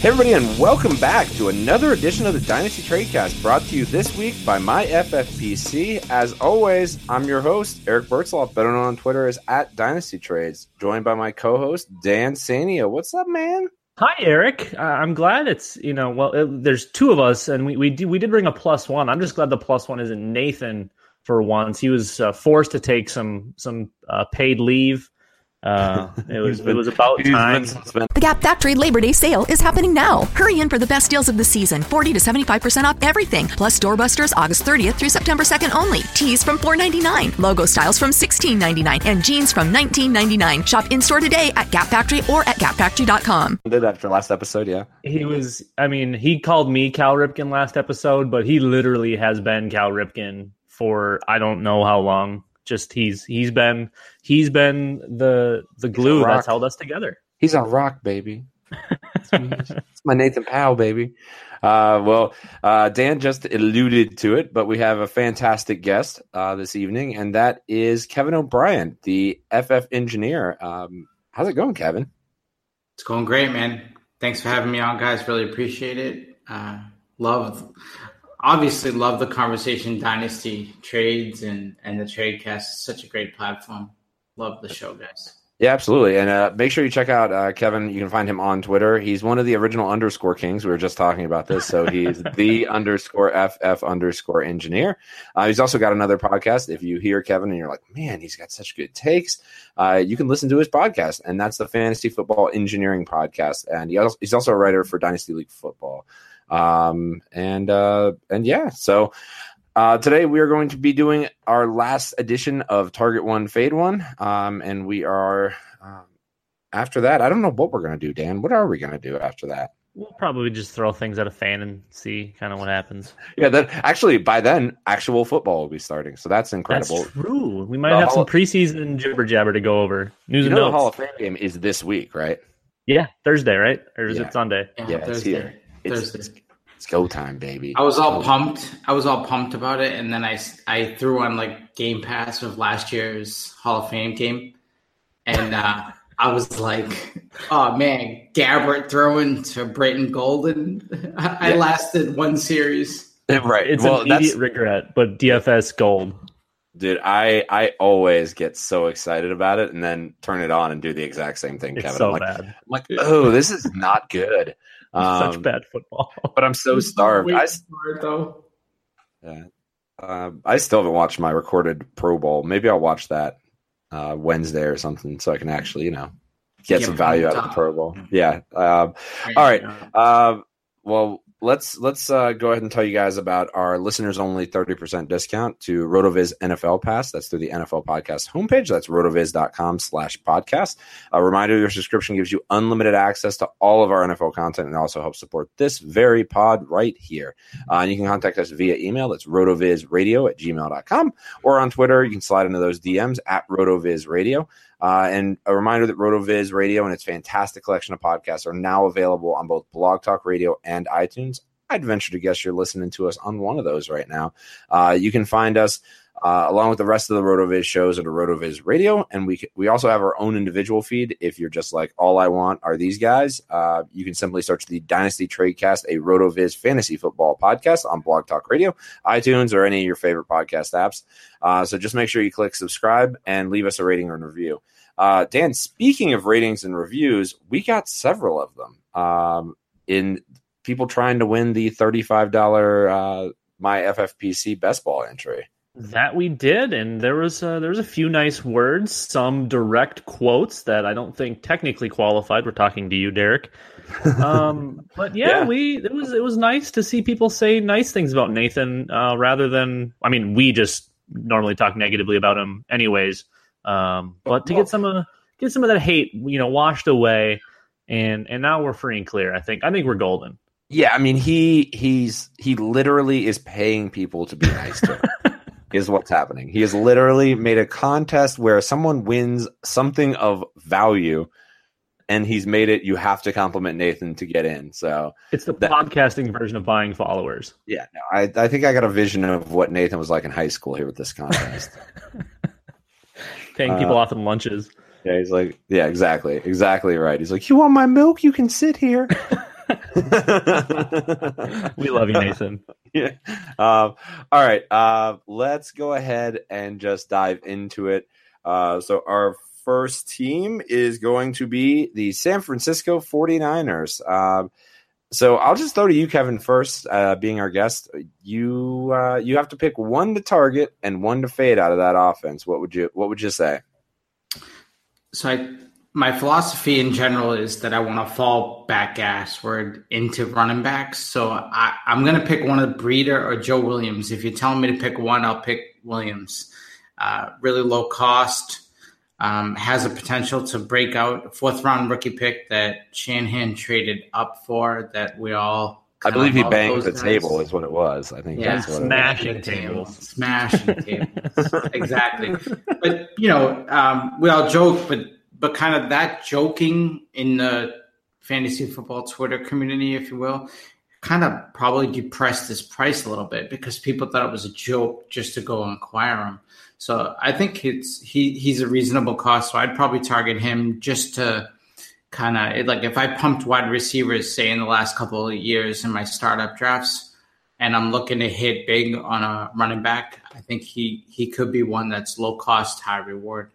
Hey everybody, and welcome back to another edition of the Dynasty Tradecast, brought to you this week by my FFPC. As always, I'm your host, Eric Bertzloff, better known on Twitter as at Dynasty Trades, joined by my co-host Dan Sania. What's up, man? Hi, Eric. Uh, I'm glad it's you know well. It, there's two of us, and we we did, we did bring a plus one. I'm just glad the plus one isn't Nathan for once. He was uh, forced to take some some uh, paid leave. Uh, it was it was about He's been time. The Gap Factory Labor Day sale is happening now. Hurry in for the best deals of the season 40 to 75% off everything, plus doorbusters August 30th through September 2nd only. Tees from $4.99, logo styles from $16.99, and jeans from $19.99. Shop in store today at Gap Factory or at gapfactory.com. Did after last episode, yeah. He was. I mean, he called me Cal Ripken last episode, but he literally has been Cal Ripken for I don't know how long. Just he's he's been he's been the the glue that's held us together. He's a rock, baby. It's my Nathan Powell, baby. Uh, well, uh, Dan just alluded to it, but we have a fantastic guest uh, this evening, and that is Kevin O'Brien, the FF engineer. Um, how's it going, Kevin? It's going great, man. Thanks for having me on, guys. Really appreciate it. Uh, love, obviously, love the conversation, dynasty trades, and and the trade cast. Such a great platform. Love the show, guys. Yeah, absolutely. And uh, make sure you check out uh, Kevin. You can find him on Twitter. He's one of the original underscore kings. We were just talking about this. So he's the underscore FF underscore engineer. Uh, he's also got another podcast. If you hear Kevin and you're like, man, he's got such good takes, uh, you can listen to his podcast. And that's the Fantasy Football Engineering Podcast. And he also, he's also a writer for Dynasty League Football. Um, and, uh, and yeah, so uh, today we are going to be doing our last edition of Target One Fade One, um, and we are um, after that. I don't know what we're going to do, Dan. What are we going to do after that? We'll probably just throw things at a fan and see kind of what happens. Yeah, that actually by then actual football will be starting, so that's incredible. That's true. We might The have Hall some of- preseason jibber jabber to go over. News You and know the. Hall of Fame game is this week, right? yeah, Thursday, right? Or is Yeah. it Sunday? Yeah, Yeah, it's Thursday. here. It's, Thursday. it's, It's go time, baby. I was all pumped. I was all pumped about it, and then I I threw on like Game Pass of last year's Hall of Fame game, and uh, I was like, "Oh man, Gabbert throwing to Brittan Golden." I, I lasted one series. right. It's well, an that's immediate regret, but DFS gold. dude. I I always get so excited about it, and then turn it on and do the exact same thing, It's Kevin. so I'm like, bad. I'm like, oh, this is not good. Um, Such bad football. But I'm so starved. Wait I, for it, though. Yeah. Uh, I still haven't watched my recorded Pro Bowl. Maybe I'll watch that uh, Wednesday or something, so I can actually, you know, get Get some value out of the. Pro Bowl. Yeah. Um, all right. Uh, well, let's let's uh, go ahead and tell you guys about our listeners only 30% discount to Rotoviz NFL Pass. That's through the NFL Podcast homepage. That's rotoviz.com slash podcast. A reminder your subscription gives you unlimited access to all of our NFL content and also helps support this very pod right here. Uh, and you can contact us via email. That's rotovizradio at gmail.com or on Twitter. You can slide into those DMs at rotovizradio. Uh, and a reminder that RotoViz Radio and its fantastic collection of podcasts are now available on both Blog Talk Radio and iTunes. I'd venture to guess you're listening to us on one of those right now. Uh, you can find us uh, along with the rest of the RotoViz shows under RotoViz Radio, and we we also have our own individual feed. If you're just like all I want are these guys, uh, you can simply search the Dynasty Tradecast, a RotoViz fantasy football podcast on Blog Talk Radio, iTunes, or any of your favorite podcast apps. Uh, so just make sure you click subscribe and leave us a rating and review. Uh, Dan, speaking of ratings and reviews, we got several of them um, in people trying to win the $35 uh, my FFPC best ball entry. That we did, and there was uh, there was a few nice words, some direct quotes that I don't think technically qualified. We're talking to you, Derek. Um, but yeah, Yeah. we it was it was nice to see people say nice things about Nathan uh, rather than I mean we just normally talk negatively about him anyways. Um, but to Well- get some of get some of that hate, you know, washed away, and and now we're free and clear. I think I think we're golden. Yeah, I mean he he's he literally is paying people to be nice to him. is what's happening. He has literally made a contest where someone wins something of value and he's made it you have to compliment Nathan to get in. So, It's the That- podcasting version of buying followers. yeah, no, I I think I got a vision of what Nathan was like in high school here with this contest. Paying Uh, people off in lunches. yeah, he's like, yeah, exactly. Exactly right. He's like, "You want my milk? You can sit here." We love you, Nathan. Yeah. Um, all right. Uh, let's go ahead and just dive into it. Uh, so, our first team is going to be the San Francisco 49ers. Um, so, I'll just throw to you, Kevin, first, uh, being our guest. You uh, you have to pick one to target and one to fade out of that offense. What would you What would you say? So I, my philosophy in general is that I want to fall back assward into running backs. So I, I'm going to pick one of the Breida or Joe Williams. If you're telling me to pick one, I'll pick Williams. Uh, really low cost, um, has a potential to break out. Fourth round rookie pick that Shanahan traded up for. That we all. I believe he banged the guys. table, is what it was. I think Yeah, that's what it was. smashing tables. smashing tables, exactly. But you know, um, we all joke, but but kind of that joking in the fantasy football Twitter community, if you will, kind of probably depressed his price a little bit because people thought it was a joke just to go acquire him. So I think it's he he's a reasonable cost. So I'd probably target him just to kind of like if I pumped wide receivers, say in the last couple of years in my startup drafts, and I'm looking to hit big on a running back, I think he he could be one that's low cost, high reward.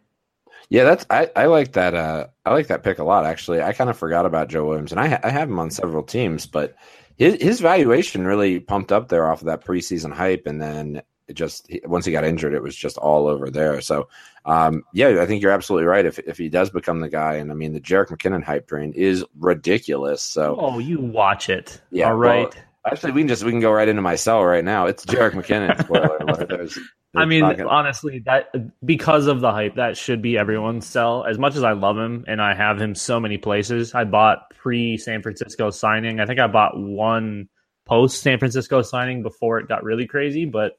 Yeah, that's I, I like that. Uh, I like that pick a lot. Actually, I kind of forgot about Joe Williams, and I ha- I have him on several teams, but his his valuation really pumped up there off of that preseason hype, and then it just once he got injured, it was just all over there. So, um, yeah, I think you're absolutely right. If if he does become the guy, and I mean the Jerick McKinnon hype train is ridiculous. So, Oh, you watch it. Yeah, All right. well, Actually, we can just we can go right into my cell right now. It's Jerick McKinnon. Spoiler alert. There's, I mean, gonna- honestly, that because of the hype, that should be everyone's sell. As much as I love him and I have him so many places, I bought pre San Francisco signing. I think I bought one post San Francisco signing before it got really crazy. But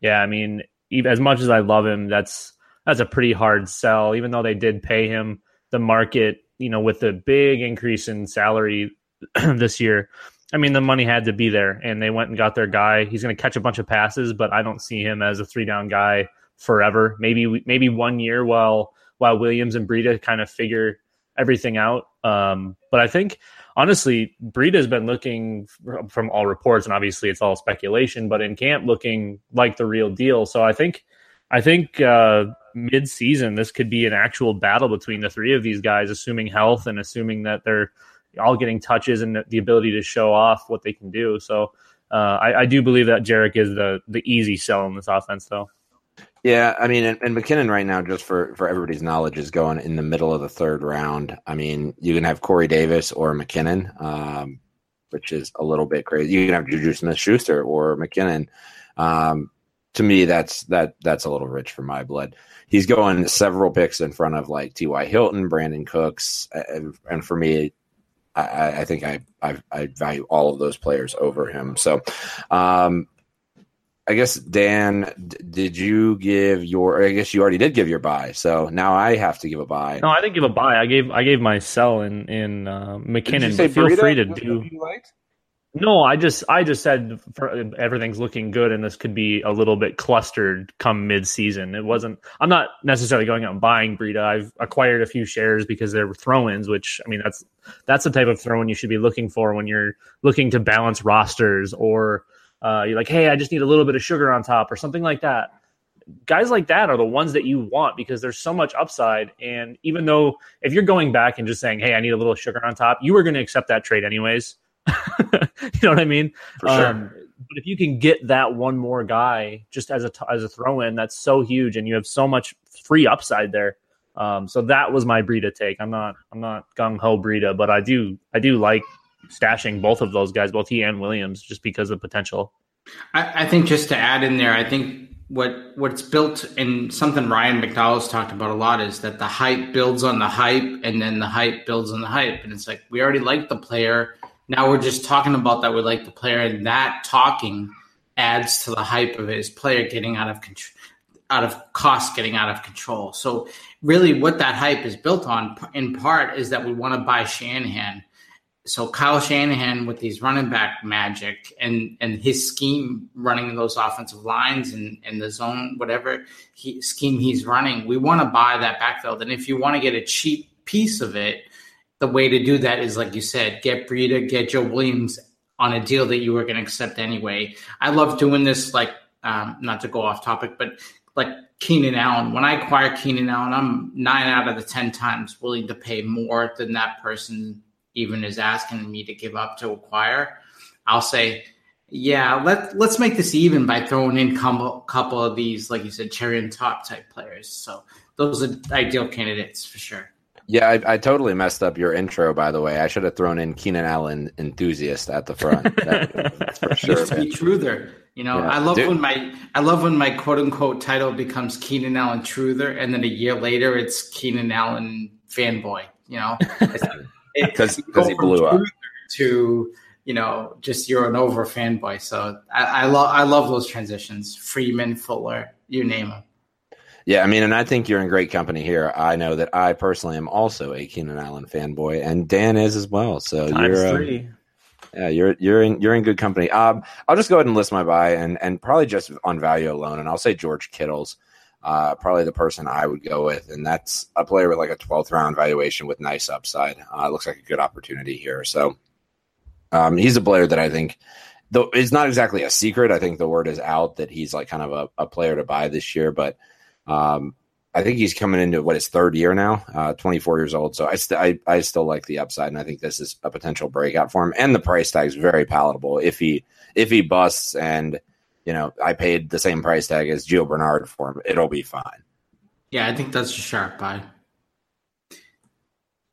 yeah, I mean, even as much as I love him, that's that's a pretty hard sell. Even though they did pay him, the market, you know, with the big increase in salary this year, I mean, the money had to be there, and they went and got their guy. He's going to catch a bunch of passes, but I don't see him as a three down guy forever. Maybe maybe one year while while Williams and Breida kind of figure everything out. Um, but I think honestly, Breida has been looking from all reports, and obviously it's all speculation, but in camp looking like the real deal. So I think I think uh, mid season this could be an actual battle between the three of these guys, assuming health and assuming that they're all getting touches and the ability to show off what they can do. So uh, I, I, do believe that Jerick is the the easy sell in this offense, though. Yeah, I mean, and, and, McKinnon right now, just for for everybody's knowledge, is going in the middle of the third round. I mean, you can have Corey Davis or McKinnon, um, which is a little bit crazy. You can have Juju Smith Schuster or McKinnon. Um, to me, that's that that's a little rich for my blood. He's going several picks in front of like T.Y. Hilton, Brandin Cooks, and, and for me, I, I think I, I, I value all of those players over him. So, um, I guess Dan, d- did you give your? I guess you already did give your buy. So now I have to give a buy. No, I didn't give a buy. I gave I gave my sell in in uh, McKinnon. But feel free to do. No, I just I just said for, everything's looking good, and this could be a little bit clustered come mid season. It wasn't. I'm not necessarily going out and buying Breida. I've acquired a few shares because they're throw-ins, which I mean that's that's the type of throw-in you should be looking for when you're looking to balance rosters, or uh, you're like, hey, I just need a little bit of sugar on top, or something like that. Guys like that are the ones that you want because there's so much upside. And even though if you're going back and just saying, hey, I need a little sugar on top, you were going to accept that trade anyways you know what I mean? For sure. Um, but if you can get that one more guy just as a as a throw in, that's so huge, and you have so much free upside there. Um, so that was my Breida take. I'm not I'm not gung ho Breida, but I do I do like stashing both of those guys, both he and Williams, just because of potential. I, I think just to add in there, I think what what's built and something Ryan McDowell's talked about a lot is that the hype builds on the hype, and then the hype builds on the hype, and it's like we already like the player now we're just talking about that we like the player, and that talking adds to the hype of his player getting out of control, out of cost getting out of control. So really, what that hype is built on, in part, is that we want to buy Shanahan. So Kyle Shanahan with these running back magic and and his scheme running those offensive lines and, and the zone whatever he, scheme he's running, we want to buy that backfield. And if you want to get a cheap piece of it, the way to do that is like you said, get Breida, get Joe Williams on a deal that you were going to accept anyway. I love doing this, like um, not to go off topic, but like Keenan Allen. When I acquire Keenan Allen, I'm nine out of the ten times willing to pay more than that person even is asking me to give up to acquire. I'll say, yeah, let let's make this even by throwing in couple couple of these, like you said, cherry and top type players. So those are ideal candidates for sure. Yeah, I, I, totally messed up your intro. By the way, I should have thrown in Keenan Allen enthusiast at the front. That, for sure. Used to be truther. You know, yeah. I love Dude. when my I love when my quote unquote title becomes Keenan Allen truther, and then a year later it's Keenan Allen fanboy. You know, because because he blew up to you know just you're an over fanboy. So I, I love I love those transitions. Freeman, Fuller, you name them. Yeah, I mean, and I think you're in great company here. I know that I personally am also a Keenan Allen fanboy, and Dan is as well. So Times you're, three. yeah, you're you're in you're in good company. Um, I'll just go ahead and list my buy, and and probably just on value alone, and I'll say George Kittle's uh, probably the person I would go with, and that's a player with like a 12th round valuation with nice upside. Uh, looks like a good opportunity here. So um, he's a player that I think. Though it's not exactly a secret, I think the word is out that he's like kind of a, a player to buy this year. But um, I think he's coming into what his third year now, uh, 24 years old. So I, st- I, I still like the upside, and I think this is a potential breakout for him. And the price tag is very palatable if he if he busts, and you know I paid the same price tag as Gio Bernard for him, it'll be fine. Yeah, I think that's a sharp buy.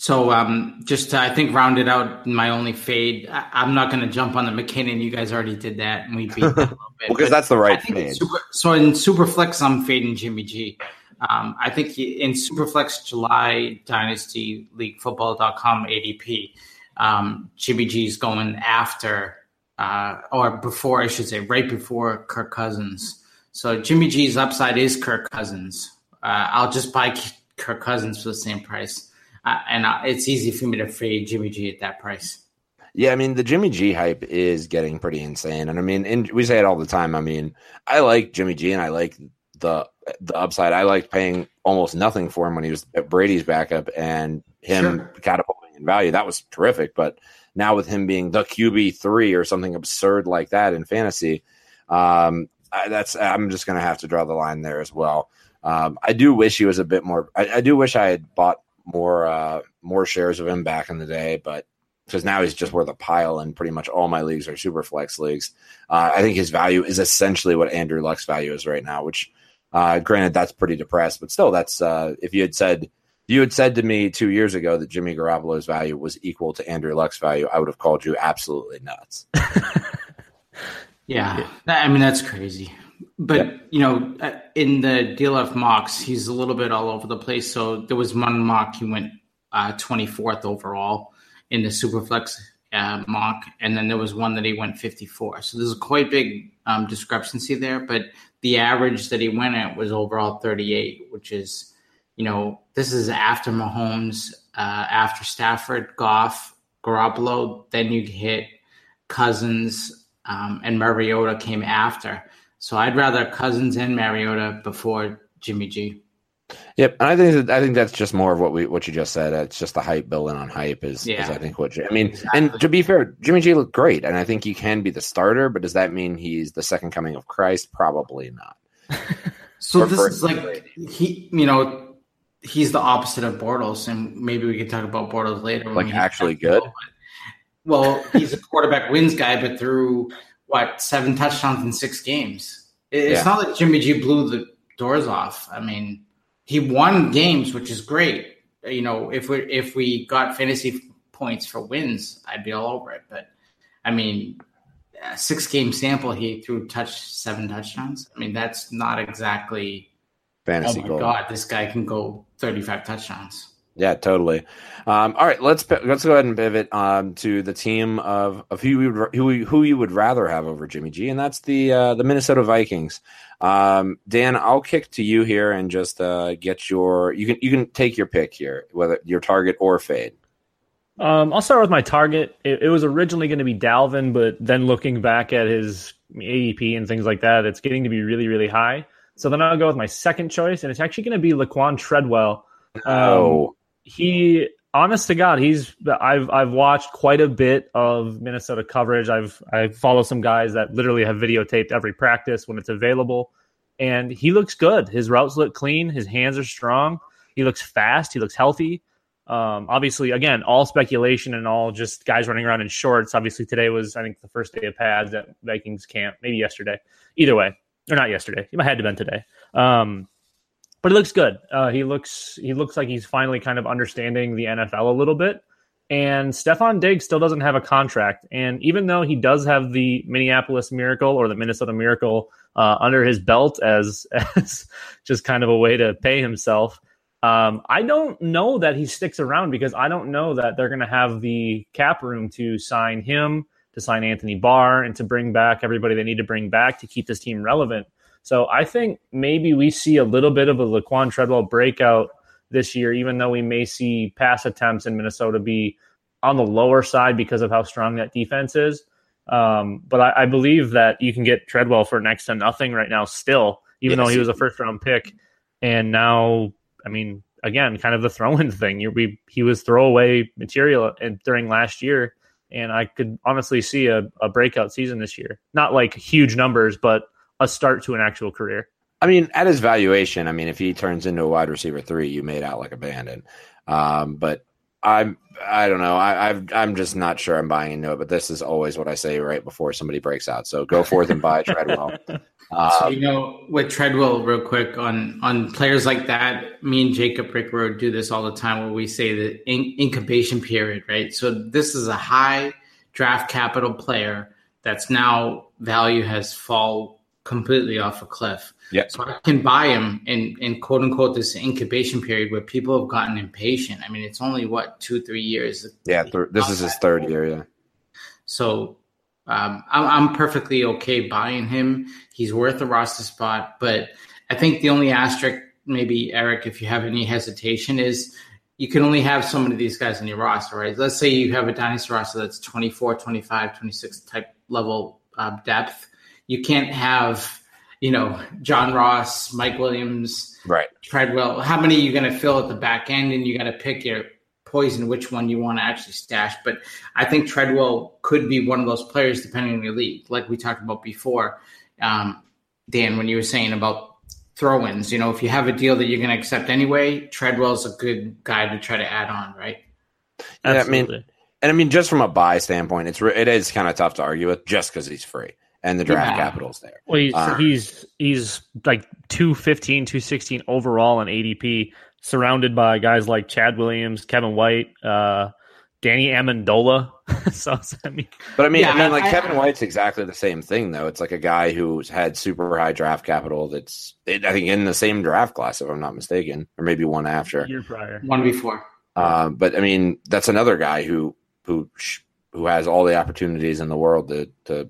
So um, just to, I think rounded out my only fade. I, am not going to jump on the McKinnon. You guys already did that, and we beat that a little bit. because that's the right fade. Super, so in Superflex, I'm fading Jimmy G. Um, I think he, in Superflex July Dynasty League Football.com ADP, um, Jimmy G's going after uh, or before, I should say, right before Kirk Cousins. So Jimmy G's upside is Kirk Cousins. Uh, I'll just buy Kirk Cousins for the same price uh, and uh, it's easy for me to fade Jimmy G at that price. Yeah, I mean the Jimmy G hype is getting pretty insane, and I mean, and we say it all the time. I mean, I like Jimmy G, and I like the the upside. I liked paying almost nothing for him when he was Brady's backup, and him Sure. catapulting in value. That was terrific. But now with him being the QB three or something absurd like that in fantasy, um, I, that's I'm just going to have to draw the line there as well. Um, I do wish he was a bit more. I, I do wish I had bought more uh, more shares of him back in the day, but because now he's just worth a pile, and pretty much all my leagues are super flex leagues. Uh, I think his value is essentially what Andrew Luck's value is right now, which, uh, granted, that's pretty depressed, but still, that's uh, if you had said you had said to me two years ago that Jimmy Garoppolo's value was equal to Andrew Luck's value, I would have called you absolutely nuts. Yeah, I mean that's crazy. But you know, uh, in the DLF mocks, he's a little bit all over the place. So there was one mock he went twenty fourth overall in the Superflex uh, mock, and then there was one that he went fifty four. So there's a quite big um, discrepancy there. But the average that he went at was overall thirty eight, which is you know this is after Mahomes, uh, after Stafford, Goff, Garoppolo. Then you hit Cousins um, and Mariota came after. So I'd rather Cousins and Mariota before Jimmy G. Yep, and I think that, I think that's just more of what we what you just said. Uh, it's just the hype building on hype is, is I think what I mean. And to be fair, Jimmy G looked great, and I think he can be the starter. But does that mean he's the second coming of Christ? Probably not. So Or this is like he, you know, he's the opposite of Bortles, and maybe we can talk about Bortles later. Like actually good? Well, he's a quarterback wins guy, but through what seven touchdowns in six games. It's Yeah. not like Jimmy G blew the doors off. I mean, he won games, which is great. You know, if we if we got fantasy points for wins, I'd be all over it. But I mean, a six game sample, he threw touch seven touchdowns. I mean, that's not exactly. fantasy. Oh my goal. god, this guy can go thirty five touchdowns. Yeah, totally. Um, all right, let's let's go ahead and pivot um, to the team of, of who you would who you- who you would rather have over Jimmy G, and that's the uh, the Minnesota Vikings. Um, Dan, I'll kick to you here and just uh, get your you can you can take your pick here, whether your target or fade. Um, I'll start with my target. It, it was originally going to be Dalvin, but then looking back at his ADP and things like that, it's getting to be really, really high. So then I'll go with my second choice, and it's actually going to be Laquan Treadwell. Oh, he honest to god he's i've i've watched quite a bit of minnesota coverage. I've i follow some guys that literally have videotaped every practice when it's available. And he looks good. His routes look clean. His hands are strong. He looks fast. He looks healthy. Um, obviously again all speculation and all just guys running around in shorts. Obviously today was i think the first day of pads at vikings camp maybe yesterday. Either way or not yesterday. It had to have been today. Um, but he looks good. Uh, he looks he looks like he's finally kind of understanding the NFL a little bit. And Stefon Diggs still doesn't have a contract, and even though he does have the Minneapolis Miracle or the Minnesota Miracle uh, under his belt as as just kind of a way to pay himself, um, I don't know that he sticks around because I don't know that they're going to have the cap room to sign him, to sign Anthony Barr, and to bring back everybody they need to bring back to keep this team relevant. So I think maybe we see a little bit of a Laquan Treadwell breakout this year, even though we may see pass attempts in Minnesota be on the lower side because of how strong that defense is. Um, but I, I believe that you can get Treadwell for next to nothing right now, still, even Yes. though he was a first round pick. And now, I mean, again, kind of the throw in thing. You, we, he was throwaway material and during last year. And I could honestly see a, a breakout season this year. Not like huge numbers, but a start to an actual career. I mean, at his valuation, I mean, if he turns into a wide receiver three, you made out like a bandit. Um, but I'm, I don't know. I, I've, I'm just not sure I'm buying into it. But this is always what I say right before somebody breaks out. So go forth and buy Treadwell. So Um, you know, with Treadwell, real quick on on players like that, me and Jacob Rickroad do this all the time, where we say the in, incubation period, right? So this is a high draft capital player that's now value has fall completely off a cliff. Yeah. So I can buy him in in quote unquote this incubation period where people have gotten impatient. I mean, it's only what two three years. yeah, th- this is his third year. Yeah. So um, I'm, I'm perfectly okay buying him. He's worth a roster spot, but I think the only asterisk, maybe Eric, if you have any hesitation, is you can only have so many of these guys in your roster, right? Let's say you have a dynasty roster that's 24, 25, 26 type level uh, depth. You can't have, you know, John Ross, Mike Williams, Right. Treadwell. How many are you going to fill at the back end? And you got to pick your poison, which one you want to actually stash. But I think Treadwell could be one of those players, depending on your league, like we talked about before. Um, Dan, when you were saying about throw ins, you know, if you have a deal that you're going to accept anyway, Treadwell's a good guy to try to add on, right? Yeah, I mean, Absolutely. And I mean, just from a buy standpoint, it's it is kind of tough to argue with just because he's free and the draft Yeah. capital's there. Well, he's, Uh, he's he's like 215, 216 overall in ADP, surrounded by guys like Chad Williams, Kevin White, uh, Danny Amendola. so I mean, But I mean, Yeah, I mean, like I- Kevin White's exactly the same thing, though. It's like a guy who's had super high draft capital. That's I think in the same draft class, if I'm not mistaken, or maybe one after. year prior. One before. Uh, but I mean, that's another guy who who sh- who has all the opportunities in the world to to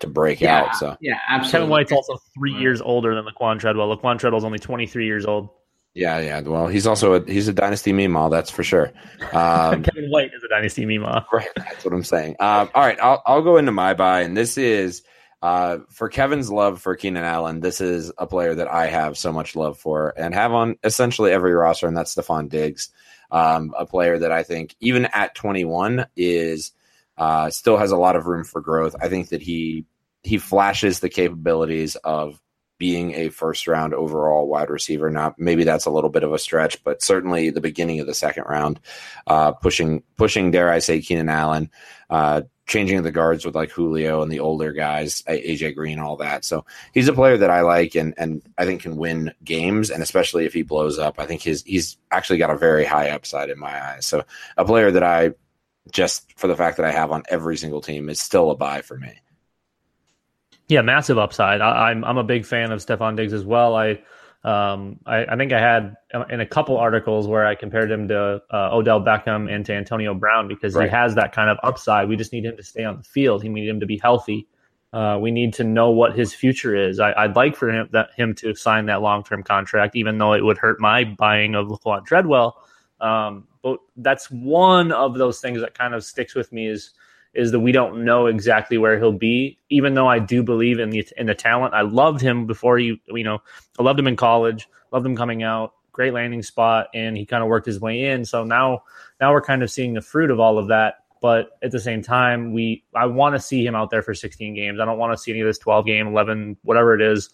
to break Yeah, out. So yeah, absolutely. Kevin White's also three years older than Laquan Treadwell. Laquan Treadwell's only 23 years old. yeah, yeah. Well, he's also a, he's a dynasty meme, that's for sure. Um, Kevin White is a dynasty meme. Right, that's what I'm saying. Um, all right, I'll I'll go into my buy, and this is uh, for Kevin's love for Keenan Allen. This is a player that I have so much love for and have on essentially every roster, and that's Stefon Diggs, um, a player that I think even at 21 is uh, still has a lot of room for growth. I think that he he flashes the capabilities of being a first round overall wide receiver. Now, maybe that's a little bit of a stretch, but certainly the beginning of the second round, uh, pushing, pushing, dare I say, Keenan Allen, uh, changing the guards with like Julio and the older guys, AJ Green, all that. So he's a player that I like and, and I think can win games. And especially if he blows up, I think his, he's actually got a very high upside in my eyes. So a player that I just for the fact that I have on every single team is still a buy for me. Yeah, massive upside. I, I'm I'm a big fan of Stefon Diggs as well. I um I, I think I had uh, in a couple articles where I compared him to uh, Odell Beckham and to Antonio Brown because Right. he has that kind of upside. We just need him to stay on the field. We need him to be healthy. Uh, we need to know what his future is. I, I'd like for him that him to sign that long term contract, even though it would hurt my buying of Laquan Treadwell. Um, but that's one of those things that kind of sticks with me is is that we don't know exactly where he'll be. Even though I do believe in the in the talent, I loved him before he, you know, I loved him in college, loved him coming out, great landing spot, and he kind of worked his way in. So now, now we're kind of seeing the fruit of all of that. But at the same time, we I want to see him out there for 16 games. I don't want to see any of this 12 game, 11, whatever it is.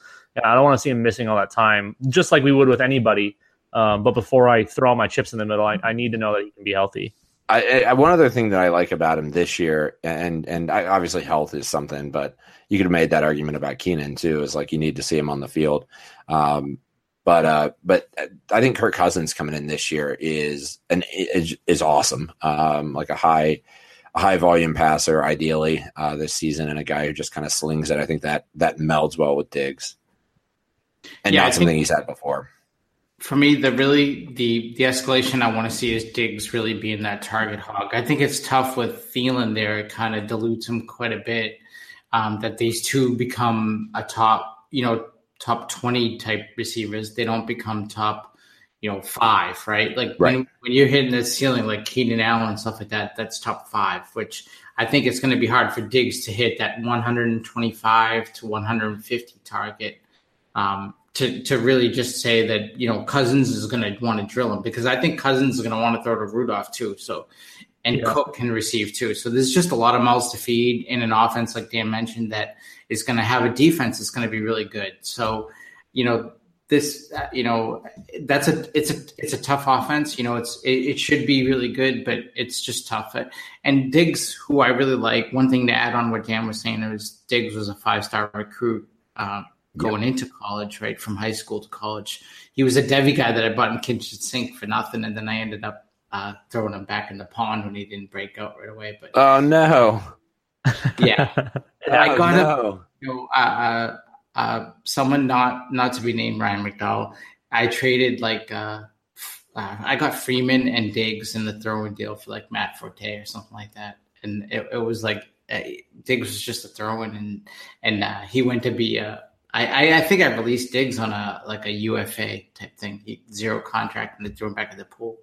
I don't want to see him missing all that time, just like we would with anybody. Um, but before I throw all my chips in the middle, I, I need to know that he can be healthy. I, I one other thing that I like about him this year, and and I, obviously health is something, but you could have made that argument about Keenan too. Is like you need to see him on the field. Um, but uh, but I think Kirk Cousins coming in this year is an is, is awesome. Um, like a high a high volume passer, ideally uh, this season, and a guy who just kind of slings it. I think that that melds well with Diggs, and Yeah, not something he's had before. For me, the really the the escalation I want to see is Diggs really being that target hog. I think it's tough with Thielen there; it kind of dilutes him quite a bit. Um, that these two become a top, you know, top twenty type receivers. They don't become top, you know, five, right? Like when when you're hitting the ceiling, like Keenan Allen and stuff like that, that's top five. Which I think it's going to be hard for Diggs to hit that 125 to 150 target um, to to really just say that you know Cousins is going to want to drill him because I think Cousins is going to want to throw to Rudolph too. So and Yeah. Cook can receive too. So there's just a lot of mouths to feed in an offense like Dan mentioned that is going to have a defense that's going to be really good. So you know this uh, you know that's a it's a it's a tough offense. You know it's it, it should be really good, but it's just tough. And Diggs, who I really like, one thing to add on what Dan was saying is Diggs was a five star recruit. Um, going into college, right from high school to college. He was a Devy guy that I bought in kitchen sink for nothing, and then I ended up uh, throwing him back in the pond when he didn't break out right away. But Oh no! yeah, I Oh, got him. You know, uh, uh, uh, someone not not to be named Ryan McDowell. I traded like uh, uh, I got Freeman and Diggs in the throwing deal for like Matt Forte or something like that, and it, it was like uh, Diggs was just a throw-in, and and uh, he went to be a. I, I, I think I released Diggs on a like a UFA type thing, he, zero contract, and they threw him back in the pool.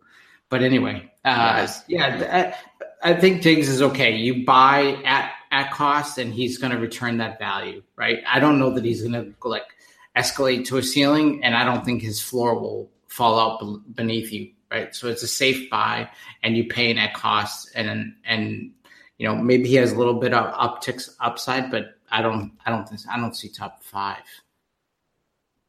But anyway, uh, yeah, I, I think Diggs is okay. You buy at at cost, and he's going to return that value, right? I don't know that he's going to like escalate to a ceiling, and I don't think his floor will fall out beneath you, right? So it's a safe buy, and you pay in at cost, and and you know maybe he has a little bit of upticks upside, but I don't I don't think I don't see top five.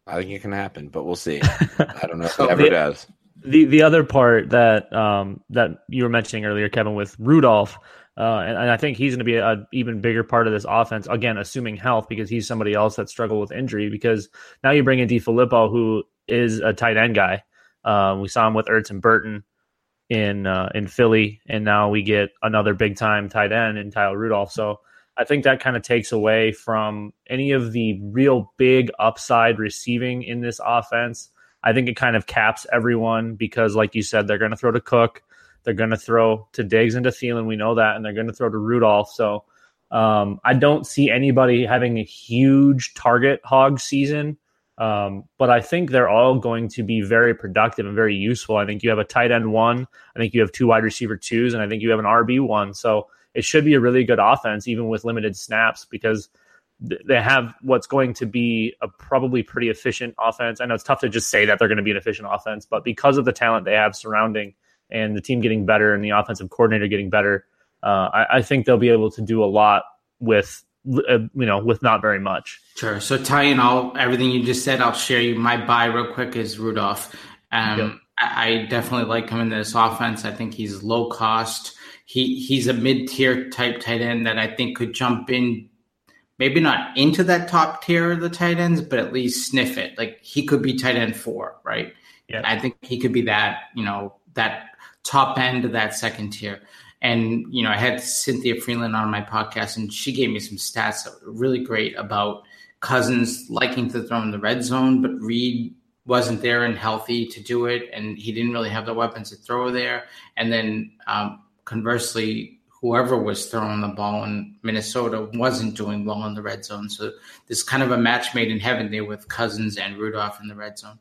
I think it can happen, but we'll see. I don't know if it ever the, does. The the other part that um that you were mentioning earlier, Kevin, with Rudolph, uh, and, and I think he's going to be an even bigger part of this offense. Again, assuming health, because he's somebody else that struggled with injury. Because now you bring in DeFilippo, who is a tight end guy. Um, we saw him with Ertz and Burton in uh, in Philly, and now we get another big time tight end in Kyle Rudolph. So I think that kind of takes away from any of the real big upside receiving in this offense. I think it kind of caps everyone because, like you said, they're going to throw to Cook, they're going to throw to Diggs and to Thielen. We know that, and they're going to throw to Rudolph. So um, I don't see anybody having a huge target hog season. Um, but I think they're all going to be very productive and very useful. I think you have a tight end one. I think you have two wide receiver twos, and I think you have an RB one. So it should be a really good offense, even with limited snaps, because they have what's going to be a probably pretty efficient offense. I know it's tough to just say that they're going to be an efficient offense, but because of the talent they have surrounding and the team getting better and the offensive coordinator getting better, uh, I, I, think they'll be able to do a lot with uh, you know with not very much. Sure. So tying all everything you just said, I'll share you my buy real quick is Rudolph. Um, yep. I, I definitely like him in this offense. I think he's low cost he he's a mid tier type tight end that I think could jump in, maybe not into that top tier of the tight ends, but at least sniff it. Like he could be tight end four, right? Yeah, I think he could be that. You know that top end of that second tier. And you know, I had Cynthia Frelund on my podcast, and she gave me some stats really great about Cousins liking to throw in the red zone, but Reed wasn't there and healthy to do it, and he didn't really have the weapons to throw there. And then um, conversely, whoever was throwing the ball in Minnesota wasn't doing well in the red zone. So this kind of a match made in heaven there with Cousins and Rudolph in the red zone.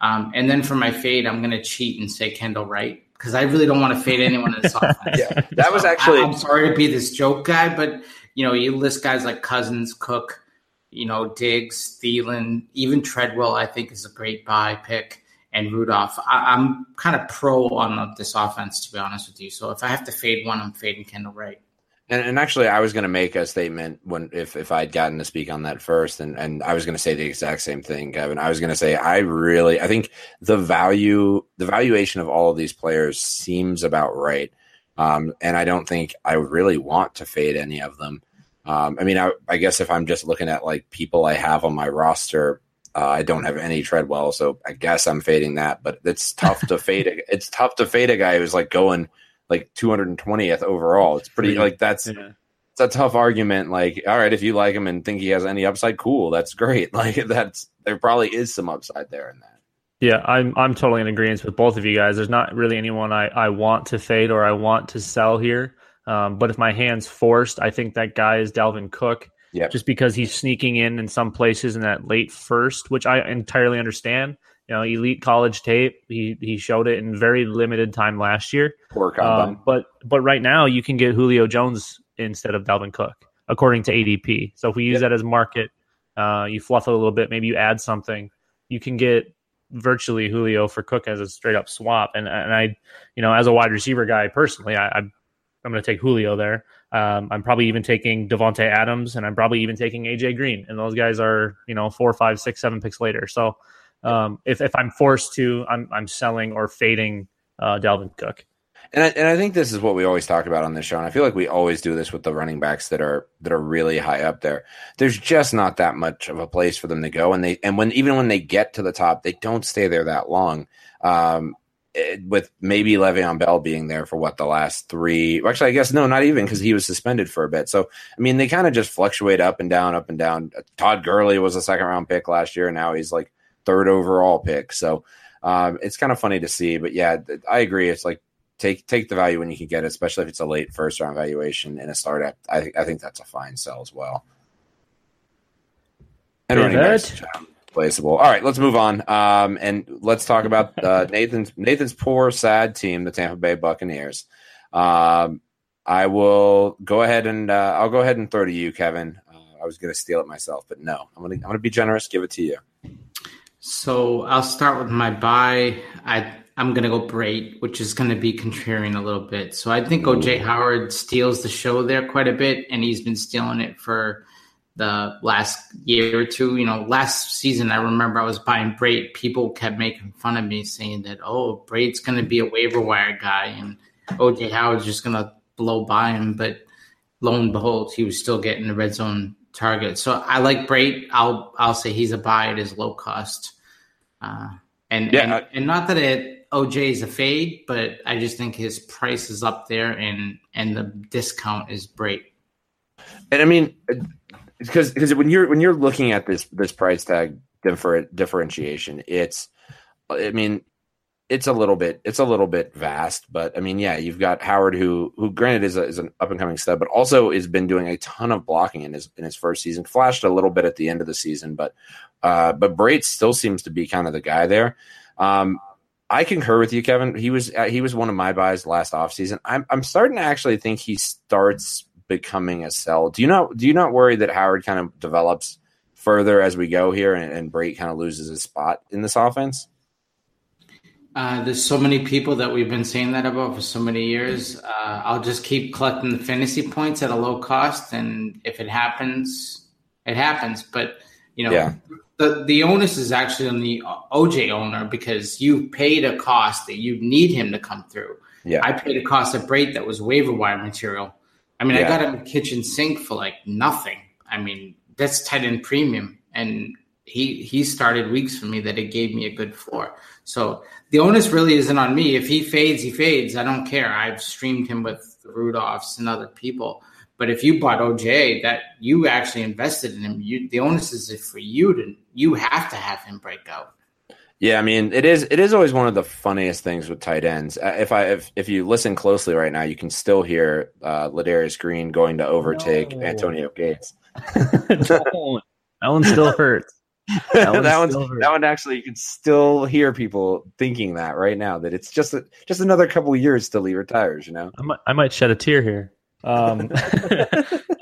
Um, and then for my fade, I'm going to cheat and say Kendall Wright because I really don't want to fade anyone in this offense. yeah, that was actually. I, am sorry to be this joke guy, but you know, you list guys like Cousins, Cook, you know, Diggs, Thielen, even Treadwell. I think is a great buy pick and Rudolph. I, am kind of pro on this offense, to be honest with you. So if I have to fade one, I'm fading Kendall Wright. And, and actually, I was going to make a statement when if if I'd gotten to speak on that first, and and I was going to say the exact same thing, Kevin. I was going to say I really I think the value the valuation of all of these players seems about right, um, and I don't think I really want to fade any of them. Um, I mean, I, I guess if I'm just looking at like people I have on my roster, uh, I don't have any Treadwell, so I guess I'm fading that. But it's tough to fade. A, it's tough to fade a guy who's like going like 220th overall. It's pretty like that's yeah. it's a tough argument. Like, all right, if you like him and think he has any upside, cool, that's great. Like that's there probably is some upside there in that. Yeah, I'm I'm totally in agreement with both of you guys. There's not really anyone I, I want to fade or I want to sell here. Um, but if my hand's forced, I think that guy is Dalvin Cook. Yeah. Just because he's sneaking in in some places in that late first, which I entirely understand. You know, elite college tape. He he showed it in very limited time last year. Poor um, but but right now you can get Julio Jones instead of Dalvin Cook, according to ADP. So if we use yep. that as market, uh, you fluff it a little bit, maybe you add something, you can get virtually Julio for Cook as a straight up swap. And and I, you know, as a wide receiver guy personally, I, I I'm going to take Julio there. Um, I'm probably even taking Davante Adams, and I'm probably even taking AJ Green, and those guys are you know four, five, six, seven picks later. So um, if if I'm forced to, I'm I'm selling or fading uh, Dalvin Cook. And I, and I think this is what we always talk about on this show, and I feel like we always do this with the running backs that are that are really high up there. There's just not that much of a place for them to go, and they and when even when they get to the top, they don't stay there that long. Um, with maybe Le'Veon Bell being there for what the last three. Actually, I guess no, not even because he was suspended for a bit. So I mean, they kind of just fluctuate up and down, up and down. Todd Gurley was a second round pick last year, and now he's like third overall pick. So um, it's kind of funny to see. But yeah, I agree. It's like take take the value when you can get it, especially if it's a late first round valuation in a startup. I I think that's a fine sell as well. And running backs, irreplaceable. All right, let's move on. Um, and let's talk about uh, Nathan's Nathan's poor, sad team, the Tampa Bay Buccaneers. Um, I will go ahead and uh, I'll go ahead and throw to you, Kevin. Uh, I was going to steal it myself, but no, I'm going to I'm going to be generous. Give it to you. So I'll start with my buy. I I'm gonna go Brate, which is gonna be contrarian a little bit. So I think OJ Howard steals the show there quite a bit, and he's been stealing it for the last year or two. You know, last season I remember I was buying Brate. People kept making fun of me, saying that oh, Brate's gonna be a waiver wire guy, and OJ Howard's just gonna blow by him. But lo and behold, he was still getting the red zone target. So I like Brate. I'll I'll say he's a buy at his low cost. Uh, and, Yeah, and I- and not that it OJ is a fade, but I just think his price is up there, and and the discount is great. And I mean, because because when you're when you're looking at this this price tag differ, differentiation, it's I mean, it's a little bit it's a little bit vast, but I mean, yeah, you've got Howard who who granted is a, is an up and coming stud, but also has been doing a ton of blocking in his in his first season. Flashed a little bit at the end of the season, but uh, but Brate still seems to be kind of the guy there. Um, I concur with you, Kevin. He was uh, he was one of my buys last offseason. I'm I'm starting to actually think he starts becoming a sell. Do you not do you not worry that Howard kind of develops further as we go here and, and Brate kind of loses his spot in this offense? Uh, there's so many people that we've been saying that about for so many years. Uh, I'll just keep collecting the fantasy points at a low cost, and if it happens, it happens. But you know, Yeah. the the onus is actually on the OJ owner because you paid a cost that you need him to come through. Yeah. I paid a cost of Brate that was waiver wire material. I mean, I got him a kitchen sink for like nothing. I mean, that's tight end premium, and he he started weeks for me that it gave me a good floor. So the onus really isn't on me. If he fades, he fades. I don't care. I've streamed him with Rudolphs and other people. But if you bought OJ, that you actually invested in him, you the onus is for you to you have to have him break out. Yeah, I mean, it is it is always one of the funniest things with tight ends. Uh, if I if, if you listen closely right now, you can still hear uh, Ladarius Green going to overtake No. Antonio Gates. Don't. that one still hurts. That, one's one's that one actually you can still hear people thinking that right now that it's just a, just another couple of years till he retires. You know, I might, I might shed a tear here. Um,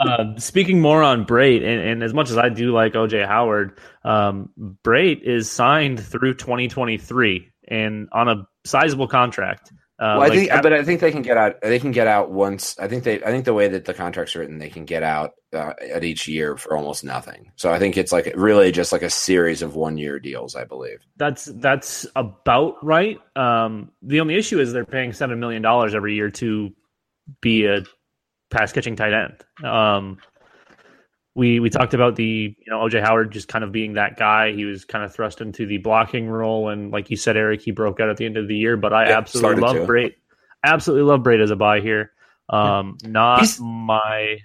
uh, speaking more on Brate, and, and as much as I do like OJ Howard, um, Brate is signed through 2023 and on a sizable contract. Uh, well, I think, at- but I think they can get out. They can get out once. I think they. I think the way that the contract's written, they can get out uh, at each year for almost nothing. So I think it's like really just like a series of one year deals. I believe. that's that's about right. Um, the only issue is they're paying seven million dollars every year to be a pass catching tight end. Um, we we talked about the you know OJ Howard just kind of being that guy. He was kind of thrust into the blocking role, and like you said, Eric, he broke out at the end of the year. But I Yeah, absolutely love to. Brate. Absolutely love Brate as a buy here. Um, not He's- my.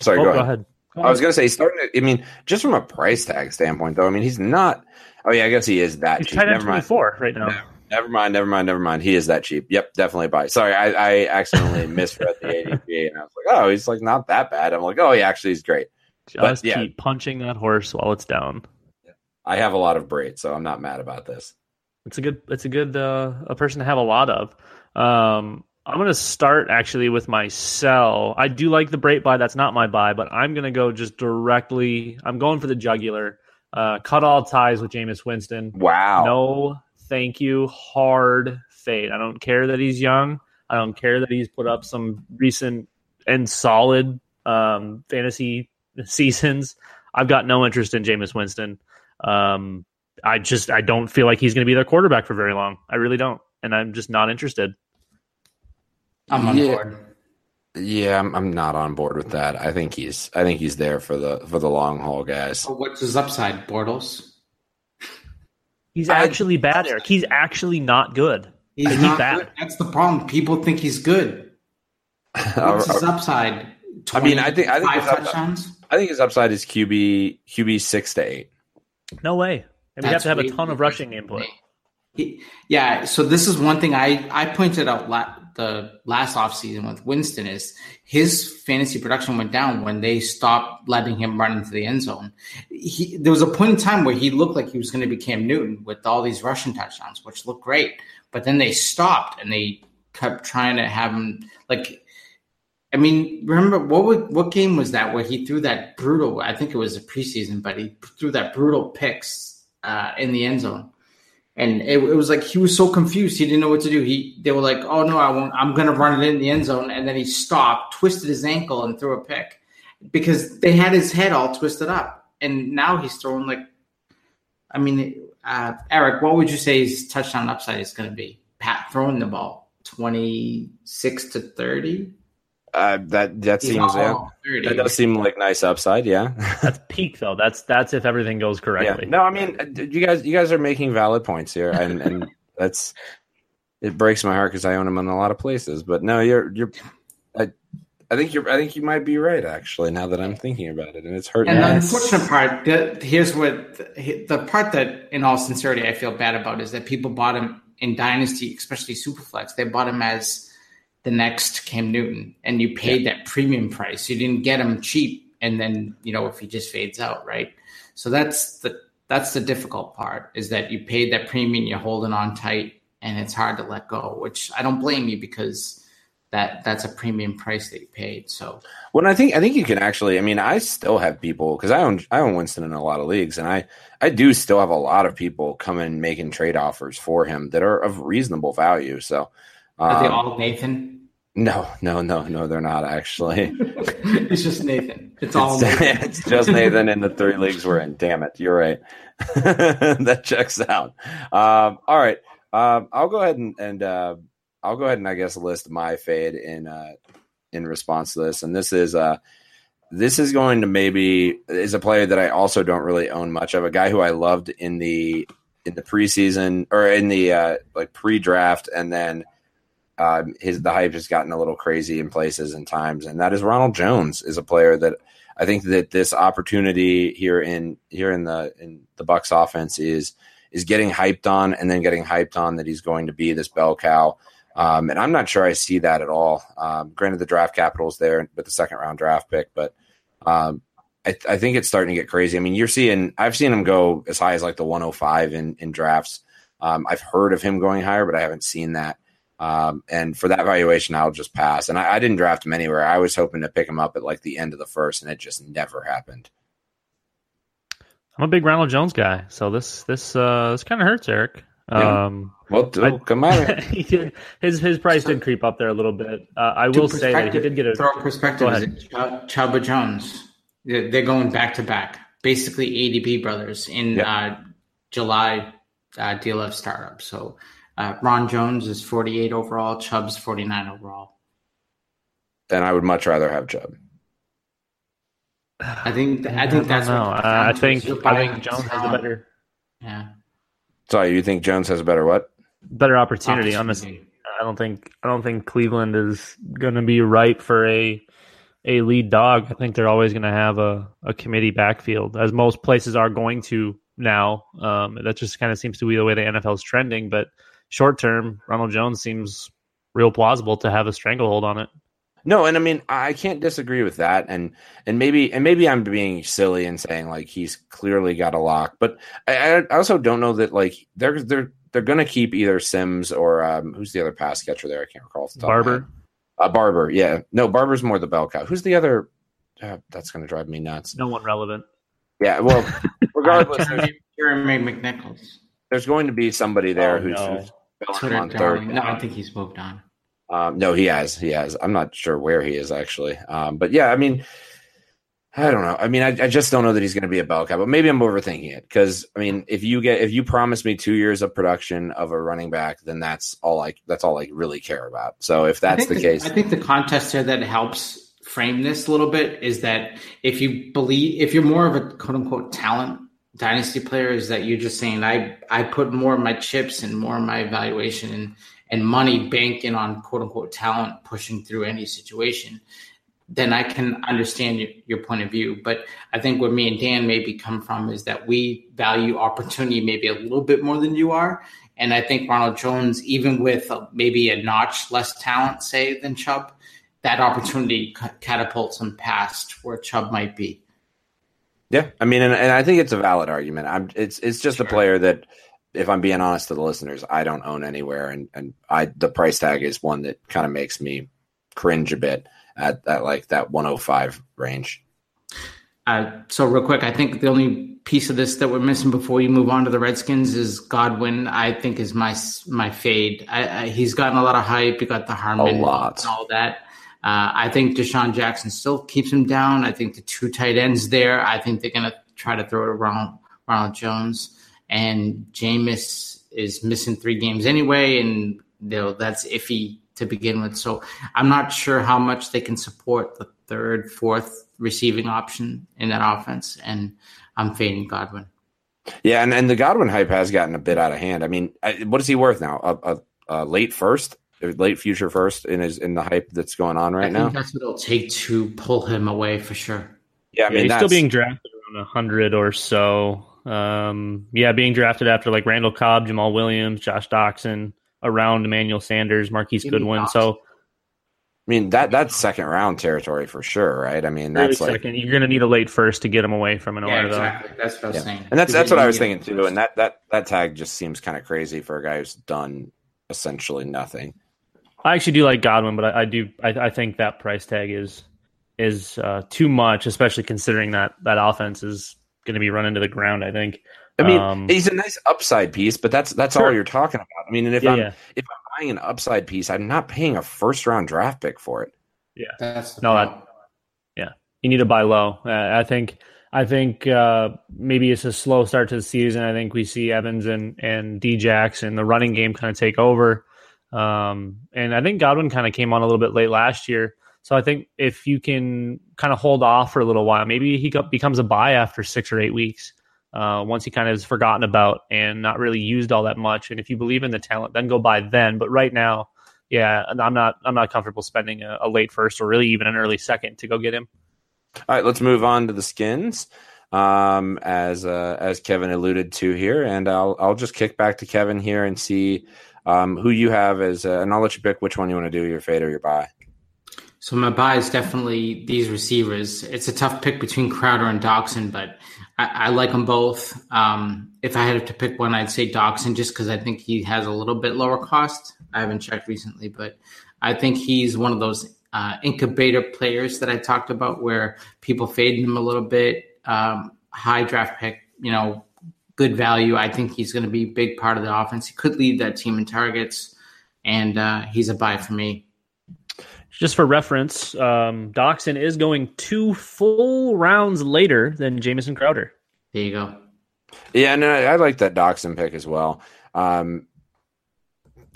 Sorry, oh, go, go ahead. ahead. Go I was going to say starting. To, I mean, just from a price tag standpoint, though. I mean, he's not. Oh yeah, I guess he is that He's cheap. tight end Never mind. twenty four right now. Never mind, never mind, never mind. He is that cheap. Yep, definitely buy. Sorry, I, I accidentally misread the ADP, and I was like, oh, he's like not that bad. I'm like, oh, yeah, actually, he's great. But, Just yeah. keep punching that horse while it's down. I have a lot of Brates, so I'm not mad about this. It's a good. It's a good. Uh, a person to have a lot of. Um, I'm gonna start actually with my sell. I do like the Brate buy. That's not my buy, but I'm gonna go just directly. I'm going for the jugular. Uh, cut all ties with Jameis Winston. Wow. No, thank you. Hard fade. I don't care that he's young. I don't care that he's put up some recent and solid um, fantasy seasons. I've got no interest in Jameis Winston. Um, I just I don't feel like he's going to be their quarterback for very long. I really don't, and I'm just not interested. I'm on Yeah. board. Yeah, I'm, I'm not on board with that. I think he's I think he's there for the for the long haul, guys. So what's his upside, Bortles? He's I- actually bad, Eric. He's actually not good. He's He's not bad. good. That's the problem. People think he's good. What's his upside? I mean, I think- I think 25 his upside- touchdowns. I think his upside is QB QB six to eight. No way. And we have That's to have a ton of rushing input. He, yeah, so this is one thing I I pointed out la- the last offseason with Winston is his fantasy production went down when they stopped letting him run into the end zone. He, there was a point in time where he looked like he was going to be Cam Newton with all these rushing touchdowns, which looked great. But then they stopped and they kept trying to have him like. I mean, remember what would, what game was that where he threw that brutal? I think it was a preseason, but he threw that brutal picks uh, in the end zone and it, it, was like he was so confused. He didn't know what to do. He they were like oh no i won't i'm gonna run it in the end zone. And then he stopped twisted his ankle and threw a pick because they had his head all twisted up. And now he's throwing like i mean uh, eric what would you say his touchdown upside is going to be? Pat throwing the ball 26 to 30 uh, that that He's seems yeah, that does seem like nice upside. Yeah, that's peak though. That's that's if everything goes correctly. Yeah. No, I mean uh, you guys you guys are making valid points here, and and that's it breaks my heart because I own him in a lot of places. But no, you're you're I I think you're I think you might be right actually. Now that I'm thinking about it, and it's hurting. And the unfortunate part, the, here's what the, the part that, in all sincerity, I feel bad about is that people bought him in Dynasty, especially Superflex. They bought him as the next Cam Newton, and you paid yeah. that premium price. You didn't get him cheap, and then you know if he just fades out, right? So that's the that's the difficult part is that you paid that premium, you're holding on tight, and it's hard to let go. Which I don't blame you because that that's a premium price that you paid. So when I think I think you can actually. I mean, I still have people because I own I own Winston in a lot of leagues, and I I do still have a lot of people coming making trade offers for him that are of reasonable value. So are they um, all Nathan? No, no, no, no, they're not actually. it's just Nathan. It's all it's, Nathan. it's just Nathan in the three leagues we're in. Damn it. You're right. that checks out. Um, all right. Um, I'll go ahead and, and uh, I'll go ahead and I guess list my fade in uh, in response to this. And this is uh this is going to maybe is a player that I also don't really own much of. A guy who I loved in the in the preseason or in the uh, like pre-draft and then um, his the hype has gotten a little crazy in places and times, and that is Ronald Jones is a player that I think that this opportunity here in here in the in the Bucs offense is is getting hyped on, and then getting hyped on that he's going to be this bell cow. Um, and I'm not sure I see that at all. Um, granted, the draft capital is there with the second round draft pick, but um, I, I, think it's starting to get crazy. I mean, you're seeing I've seen him go as high as like the 105 in in drafts. Um, I've heard of him going higher, but I haven't seen that. Um, and for that valuation, I'll just pass. And I, I, didn't draft him anywhere. I was hoping to pick him up at like the end of the first, and it just never happened. I'm a big Ronald Jones guy, so this this uh, this kind of hurts, Eric. Yeah. Um, well, I, come on. his his price did creep up there a little bit. Uh, I will say that he did get a throw perspective. Ch- Chuba Jones, they're going back to back, basically ADP brothers in yeah. uh, July uh, DLF startup. So uh, Ron Jones is 48 overall. Chubb's 49 overall. Then I would much rather have Chubb. I think I think that's no. Uh, I think I think Jones has a better. Yeah. Sorry, you think Jones has a better what? Better opportunity. Honestly, I don't think I don't think Cleveland is going to be ripe for a a lead dog. I think they're always going to have a, a committee backfield, as most places are going to now. Um, that just kind of seems to be the way the NFL is trending. But short term, Ronald Jones seems real plausible to have a stranglehold on it. No, and I mean I can't disagree with that, and and maybe and maybe I'm being silly and saying like he's clearly got a lock, but I, I also don't know that like they're they're they're going to keep either Sims or um, who's the other pass catcher there? I can't recall. Barber. Uh, Barber, yeah. No, Barber's more the bell cow. Who's the other? Uh, that's going to drive me nuts. No one relevant. Yeah, well, regardless, Jeremy McNichols. There's going to be somebody there oh, who's, no. who's Twitter third. No, I think he's moved on. Um, no, he has. He has. I'm not sure where he is actually. Um, but yeah, I mean, I don't know. I mean, I, I just don't know that he's going to be a bell cow. But maybe I'm overthinking it because I mean, if you get if you promise me two years of production of a running back, then that's all I that's all I really care about. So if that's the, the case, I think the contest here that helps frame this a little bit is that if you believe if you're more of a quote unquote talent dynasty players that you're just saying I I put more of my chips and more of my evaluation and and money banking on quote unquote talent pushing through any situation. then I can understand your, your point of view. But I think where me and Dan maybe come from is that we value opportunity maybe a little bit more than you are. And I think Ronald Jones, even with maybe a notch less talent, say, than Chubb, that opportunity catapults him past where Chubb might be. Yeah, I mean, and, and I think it's a valid argument. I'm it's it's just sure. a player that, if I'm being honest to the listeners, I don't own anywhere, and and I the price tag is one that kind of makes me cringe a bit at that like that 105 range. Uh, so real quick, I think the only piece of this that we're missing before we move on to the Redskins is Godwin. I think is my my fade. I, I, he's gotten a lot of hype. He got the Harmon, a lot, and all that. Uh, I think DeSean Jackson still keeps him down. I think the two tight ends there. I think they're going to try to throw it around Ronald Jones and Jameis is missing three games anyway, and you know that's iffy to begin with. So I'm not sure how much they can support the third, fourth receiving option in that offense, and I'm fading Godwin. Yeah, and, and the Godwin hype has gotten a bit out of hand. I mean, what is he worth now? A, a, a late first? Late future first in his in the hype that's going on right now. That's what it'll take to pull him away for sure. Yeah, I mean yeah, he's still being drafted around hundred or so. Um, yeah, being drafted after like Randall Cobb, Jamaal Williams, Josh Doctson, around Emmanuel Sanders, Marquise Goodwin. So, I mean that that's second round territory for sure, right? I mean that's like second. you're going to need a late first to get him away from an yeah, exactly. That's what I was yeah. saying. And that's that's what I was thinking too. And that that that tag just seems kind of crazy for a guy who's done essentially nothing. I actually do like Godwin, but I, I do I, I, think that price tag is is uh, too much, especially considering that that offense is going to be run into the ground. I think. I mean, um, he's a nice upside piece, but that's that's sure. all you're talking about. I mean, and if yeah, I'm yeah. if I'm buying an upside piece, I'm not paying a first round draft pick for it. Yeah, that's no, that, yeah, you need to buy low. Uh, I think I think uh, maybe it's a slow start to the season. I think we see Evans and and Djax and the running game kind of take over. Um, and I think Godwin kind of came on a little bit late last year. So I think if you can kind of hold off for a little while, maybe he becomes a buy after six or eight weeks. Uh, once he kind of is forgotten about and not really used all that much. And if you believe in the talent, then go buy then. But right now, yeah, I'm not I'm not comfortable spending a, a late first or really even an early second to go get him. All right, let's move on to the skins. Um, as uh, as Kevin alluded to here, and I'll I'll just kick back to Kevin here and see um, who you have as, uh, and I'll let you pick which one you want to do, your fade or your buy. So my buy is definitely these receivers. It's a tough pick between Crowder and Doctson, but I, I like them both. Um, if I had to pick one, I'd say Doctson just because I think he has a little bit lower cost. I haven't checked recently, but I think he's one of those uh, incubator players that I talked about where people fade him a little bit. Um, high draft pick, you know, good value. I think he's going to be a big part of the offense. He could lead that team in targets, and uh, he's a buy for me. Just for reference, um, Doctson is going two full rounds later than Jamison Crowder. There you go. Yeah, no, I, I like that Doctson pick as well. Um,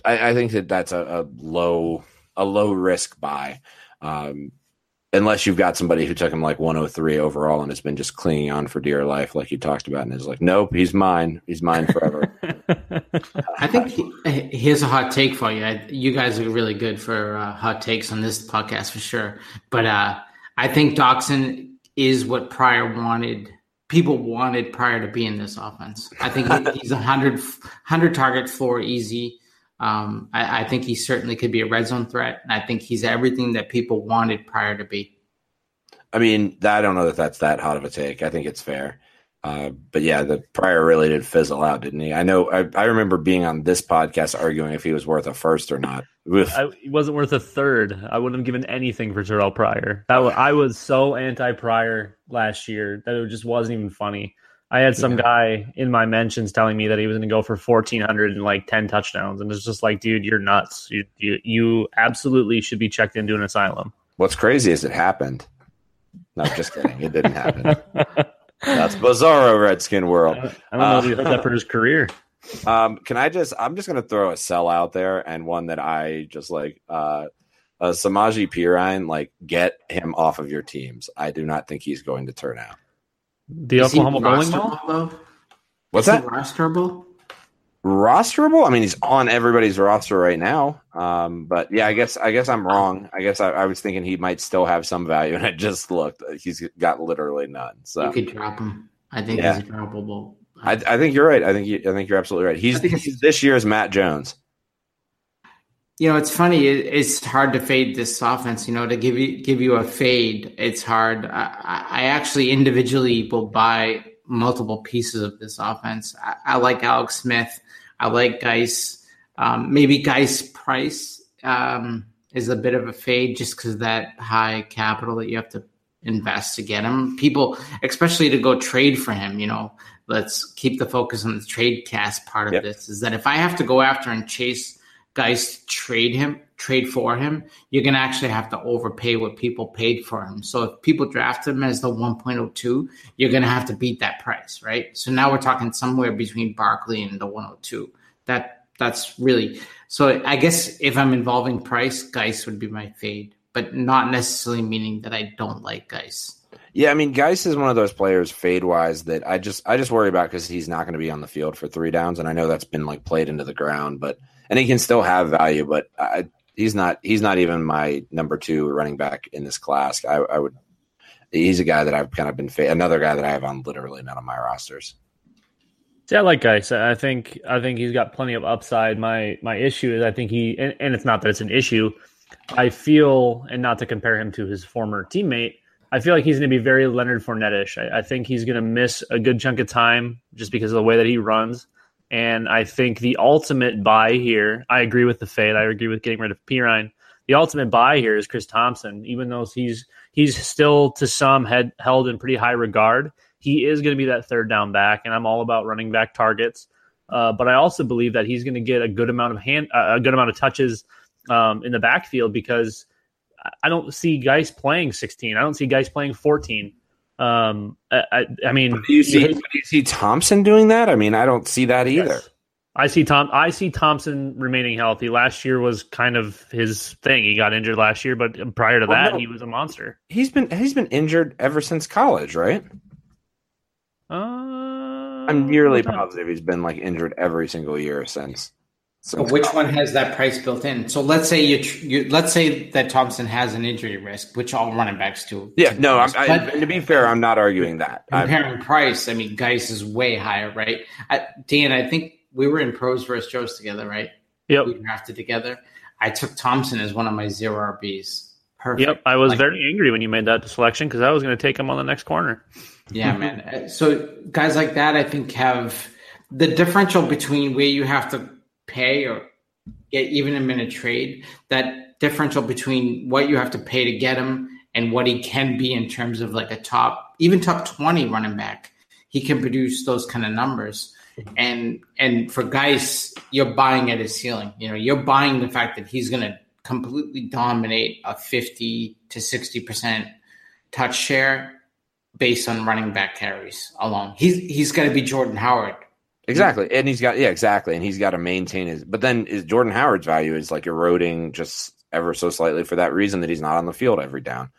I, I, think that that's a, a, low a low risk buy. Um, unless you've got somebody who took him like 103 overall and has been just clinging on for dear life, like you talked about, and is like, nope, he's mine. He's mine forever. I think he, here's a hot take for you. I, you guys are really good for uh, hot takes on this podcast for sure. But uh, I think Doctson is what Pryor wanted. People wanted Pryor to being this offense. I think he's a 100, 100 target floor easy. Um, I, I, think he certainly could be a red zone threat. And I think he's everything that people wanted Pryor to be. I mean, I don't know that that's that hot of a take. I think it's fair. Uh, but yeah, the Pryor really did fizzle out, didn't he? I know. I, I, remember being on this podcast arguing if he was worth a first or not. I, he wasn't worth a third. I wouldn't have given anything for Terrell Pryor. That was, I was so anti Pryor last year that it just wasn't even funny. I had some yeah. guy in my mentions telling me that he was going to go for 1400 and like 10 touchdowns. And it's just like, dude, you're nuts. You, you, you absolutely should be checked into an asylum. What's crazy is it happened. No, just kidding. It didn't happen. That's bizarro Redskin world. I don't know if you heard that for his career. Um, can I just, I'm just going to throw a sell out there and one that I just like, uh, uh, Samaje Perine, like get him off of your teams. I do not think he's going to turn out. The Is Oklahoma bowling ball? What's that? Rosterable? rosterable. I mean, he's on everybody's roster right now. Um, but yeah, I guess I guess I'm wrong. I guess I, I, was thinking he might still have some value, and I just looked. He's got literally none. So you could drop him. I think yeah. he's droppable. I, I, think you're right. I think you, I think you're absolutely right. He's, he's this year's Matt Jones. You know, it's funny. It's hard to fade this offense. You know, to give you give you a fade, it's hard. I, I actually individually will buy multiple pieces of this offense. I, I like Alex Smith. I like Guice. Um, maybe Guice price um, is a bit of a fade just because that high capital that you have to invest to get him. People, especially to go trade for him, you know, let's keep the focus on the trade cast part of yep. this. Is that if I have to go after and chase guys trade him, trade for him, you're going to actually have to overpay what people paid for him. So if people draft him as the 1.02, you're going to have to beat that price, right? So now we're talking somewhere between Barkley and the 102. That that's really so. I guess if I'm involving price, Guice would be my fade, but not necessarily meaning that I don't like Guice. Yeah, I mean, Guice is one of those players fade wise that I just I just worry about because he's not going to be on the field for three downs, and I know that's been like played into the ground, but and he can still have value, but I, he's not he's not even my number two running back in this class. I, I would he's a guy that I've kind of been another guy that I have on literally none of my rosters. See, I like Guice. I think I think he's got plenty of upside. My my issue is I think he and, and it's not that it's an issue. I feel, and not to compare him to his former teammate, I feel like he's going to be very Leonard Fournette-ish. I, I think he's going to miss a good chunk of time just because of the way that he runs. And I think the ultimate buy here, I agree with the fade. I agree with getting rid of Perine. The ultimate buy here is Chris Thompson, even though he's he's still to some head, held in pretty high regard. He is going to be that third down back, and I'm all about running back targets. Uh, but I also believe that he's going to get a good amount of hand, uh, a good amount of touches um, in the backfield because I don't see guys playing 16. I don't see guys playing 14. Um, I, I mean, do you see? do you see Thompson doing that? I mean, I don't see that either. Yes. I see Tom. I see Thompson remaining healthy. Last year was kind of his thing. He got injured last year, but prior to that, no. he was a monster. He's been he's been injured ever since college, right? Uh, I'm nearly positive he's been like injured every single year since. But which one has that price built in? So let's say you, you, let's say that Thompson has an injury risk, which all running backs do. Yeah, no, I, I, to be fair, I'm not arguing that. Comparing I'm, price, I mean, Guice is way higher, right? I, Dan, I think we were in pros versus Joes together, right? Yep. We drafted together. I took Thompson as one of my zero RBs. Perfect. Yep, I was like, very angry when you made that selection because I was going to take him on the next corner. Yeah, man. So guys like that, I think, have the differential between where you have to pay or get even him in a trade, that differential between what you have to pay to get him and what he can be in terms of like a top, even top 20 running back, he can produce those kind of numbers. And and for guys, you're buying at his ceiling. You know, you're buying the fact that he's going to completely dominate a 50 to 60% touch share based on running back carries alone. He's he's going to be Jordan Howard Exactly. And he's got yeah, exactly. And he's got to maintain his but then is Jordan Howard's value is like eroding just ever so slightly for that reason that he's not on the field every down.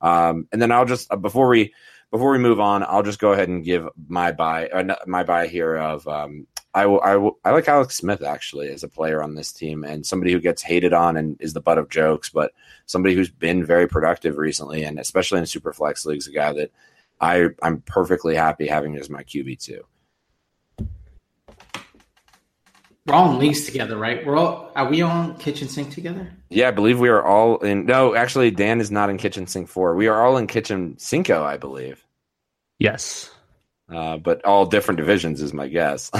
Um, and then I'll just uh, before we before we move on, I'll just go ahead and give my buy uh, my buy here of um, I will, I will, I like Alex Smith actually as a player on this team and somebody who gets hated on and is the butt of jokes, but somebody who's been very productive recently and especially in super flex leagues, a guy that I I'm perfectly happy having as my QB two. We're all in leagues together, right? We're all are we all in kitchen sink together? Yeah, I believe we are all in no, actually Dan is not in kitchen sink four. We are all in kitchen cinco, I believe. Yes. Uh, but all different divisions is my guess.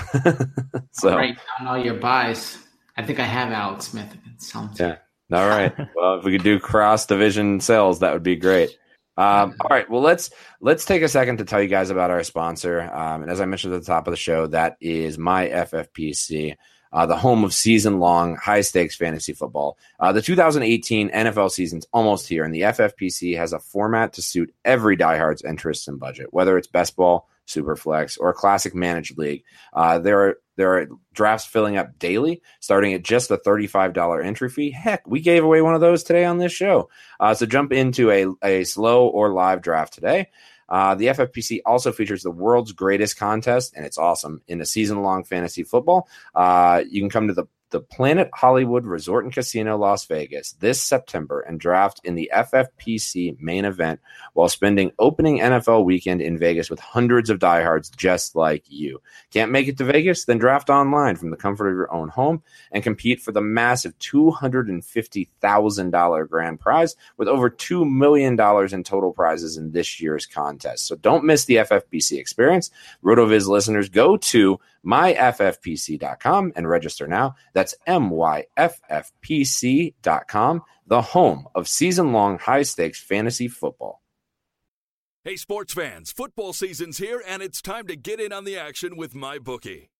so right down all your buys. I think I have Alex Smith Yeah. All right. well, if we could do cross division sales, that would be great. Um, all right, well let's let's take a second to tell you guys about our sponsor. Um, and as I mentioned at the top of the show, that is my FFPC uh, the home of season long, high stakes fantasy football. Uh, the 2018 NFL season's almost here, and the FFPC has a format to suit every diehard's interests and budget, whether it's best ball, super flex, or classic managed league. Uh, there are there are drafts filling up daily, starting at just a $35 entry fee. Heck, we gave away one of those today on this show. Uh, so jump into a, a slow or live draft today. Uh, the FFPC also features the world's greatest contest, and it's awesome in a season long fantasy football. Uh, you can come to the the Planet Hollywood Resort and Casino Las Vegas this September and draft in the FFPC main event while spending opening NFL weekend in Vegas with hundreds of diehards just like you. Can't make it to Vegas? Then draft online from the comfort of your own home and compete for the massive $250,000 grand prize with over $2 million in total prizes in this year's contest. So don't miss the FFPC experience. RotoViz listeners, go to myffpc.com and register now. That's myffpc.com, the home of season long high stakes fantasy football. Hey, sports fans, football season's here, and it's time to get in on the action with MyBookie.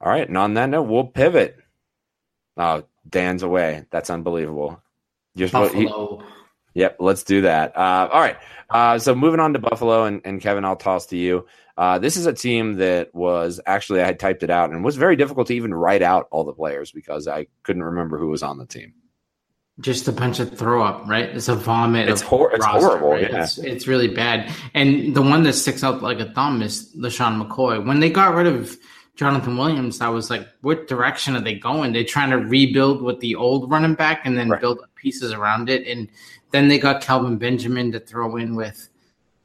All right. And on that note, we'll pivot. Oh, Dan's away. That's unbelievable. Just Buffalo. He, yep. Let's do that. Uh, all right. Uh, so moving on to Buffalo, and, and Kevin, I'll toss to you. Uh, this is a team that was actually, I had typed it out and was very difficult to even write out all the players because I couldn't remember who was on the team. Just a bunch of throw up, right? It's a vomit. It's, hor- it's roster, horrible. right? Yeah. It's, it's really bad. And the one that sticks out like a thumb is LeSean McCoy. When they got rid of Jonathan Williams, I was like, what direction are they going? They're trying to rebuild with the old running back and then Right. build pieces around it. And then they got Kelvin Benjamin to throw in with,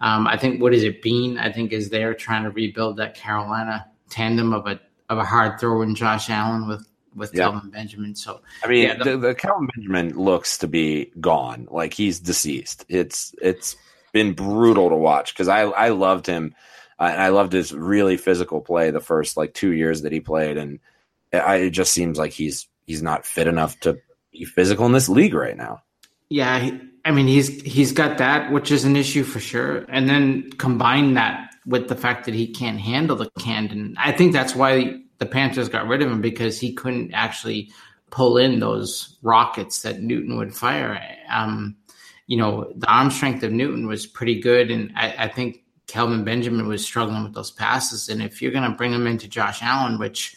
um, I think, what is it, Beane? I think is there trying to rebuild that Carolina tandem of a of a hard throw in Josh Allen with with Yeah. Kelvin Benjamin. So I mean, Yeah, the- the, Kelvin Benjamin looks to be gone. Like he's deceased. It's it's been brutal to watch because I I loved him and I loved his really physical play the first like two years that he played, and I, it just seems like he's he's not fit enough to be physical in this league right now. Yeah, I mean he's he's got that, which is an issue for sure. And then combine that with the fact that he can't handle the Camden. I think that's why the Panthers got rid of him because he couldn't actually pull in those rockets that Newton would fire. Um, you know, the arm strength of Newton was pretty good, and I, I think Kelvin Benjamin was struggling with those passes. And if you're going to bring him into Josh Allen, which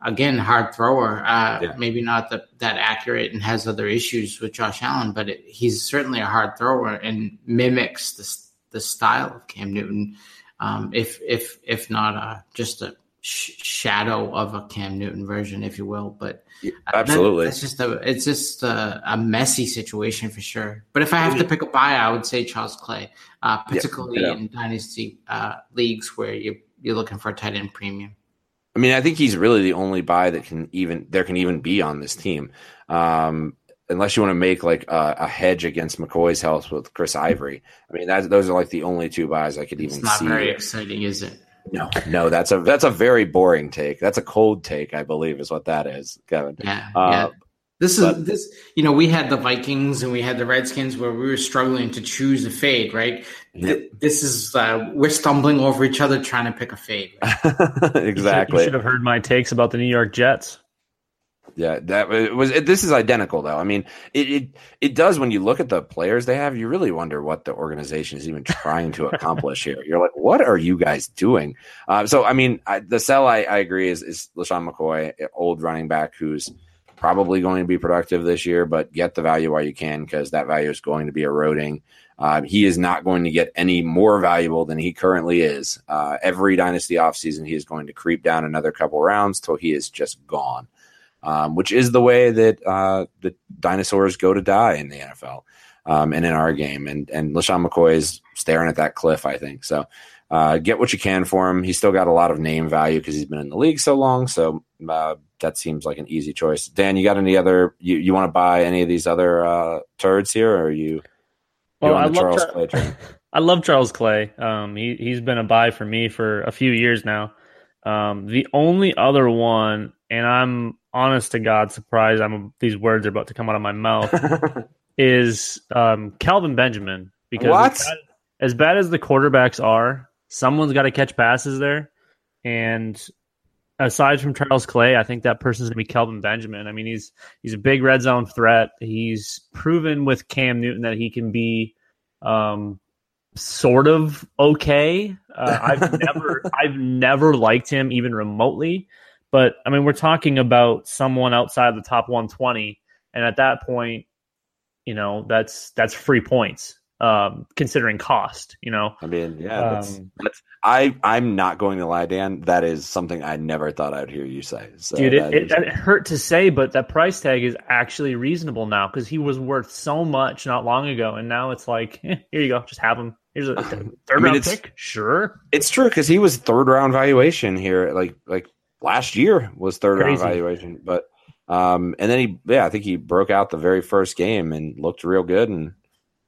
again, hard thrower, uh, Yeah. maybe not the, that accurate and has other issues with Josh Allen, but it, he's certainly a hard thrower and mimics the, the style of Cam Newton. Um, if, if, if not uh, just a sh- shadow of a Cam Newton version, if you will, but uh, that- Absolutely. that's just a, it's just a, a messy situation for sure. But if I have to pick a buy, I would say Charles Clay, uh, particularly yeah. in dynasty uh, leagues where you you're looking for a tight end premium. I mean, I think he's really the only buy that can even there can even be on this team, um, unless you want to make like a, a hedge against McCoy's health with Chris Ivory. I mean, that's, those are like the only two buys I could even It's not see. very exciting, is it? No, no, that's a that's a very boring take. That's a cold take, I believe, is what that is, Kevin. Yeah, Uh, yeah. This is but- this. You know, we had the Vikings and we had the Redskins where we were struggling to choose a fade. Right. Th- This is uh, we're stumbling over each other trying to pick a fade. You exactly. You should have heard my takes about the New York Jets. Yeah, that was. This is identical, though. I mean, it, it it does when you look at the players they have. You really wonder what the organization is even trying to accomplish here. You're like, what are you guys doing? Uh, so, I mean, I, the sell I, I agree is is LeSean McCoy, old running back who's probably going to be productive this year, but get the value while you can because that value is going to be eroding. Uh, he is not going to get any more valuable than he currently is. Uh, every dynasty offseason, he is going to creep down another couple rounds till he is just gone um, which is the way that uh, the dinosaurs go to die in the NFL um, and in our game. And and LeSean McCoy is staring at that cliff, I think. So uh, get what you can for him. He's still got a lot of name value because he's been in the league so long. So uh, that seems like an easy choice. Dan, you got any other? You, you want to buy any of these other uh, turds here, or are you? you Well, on I the love Charles Char- Clay? I love Charles Clay. Um, he he's been a buy for me for a few years now. Um, the only other one, and I'm honest to God surprised. I'm these words are about to come out of my mouth. is um, Kelvin Benjamin because? As, bad, as bad as the quarterbacks are, someone's got to catch passes there, and aside from Charles Clay, I think that person's gonna be Kelvin Benjamin. I mean, he's he's a big red zone threat. He's proven with Cam Newton that he can be um, sort of okay. Uh, I've never I've never liked him even remotely, but I mean, we're talking about someone outside the top 120, and at that point, you know, that's that's free points um, considering cost. You know, I mean, yeah, that's, Um, that's I I'm not going to lie, Dan. That is something I never thought I'd hear you say. So Dude, that it, it, is- it hurt to say, but that price tag is actually reasonable now because he was worth so much not long ago, and now it's like, eh, here you go, just have him. Here's a third mean, round pick, sure. It's true because he was third round valuation here. Like like last year was third round Crazy. valuation, but um, and then he yeah I think he broke out the very first game and looked real good. And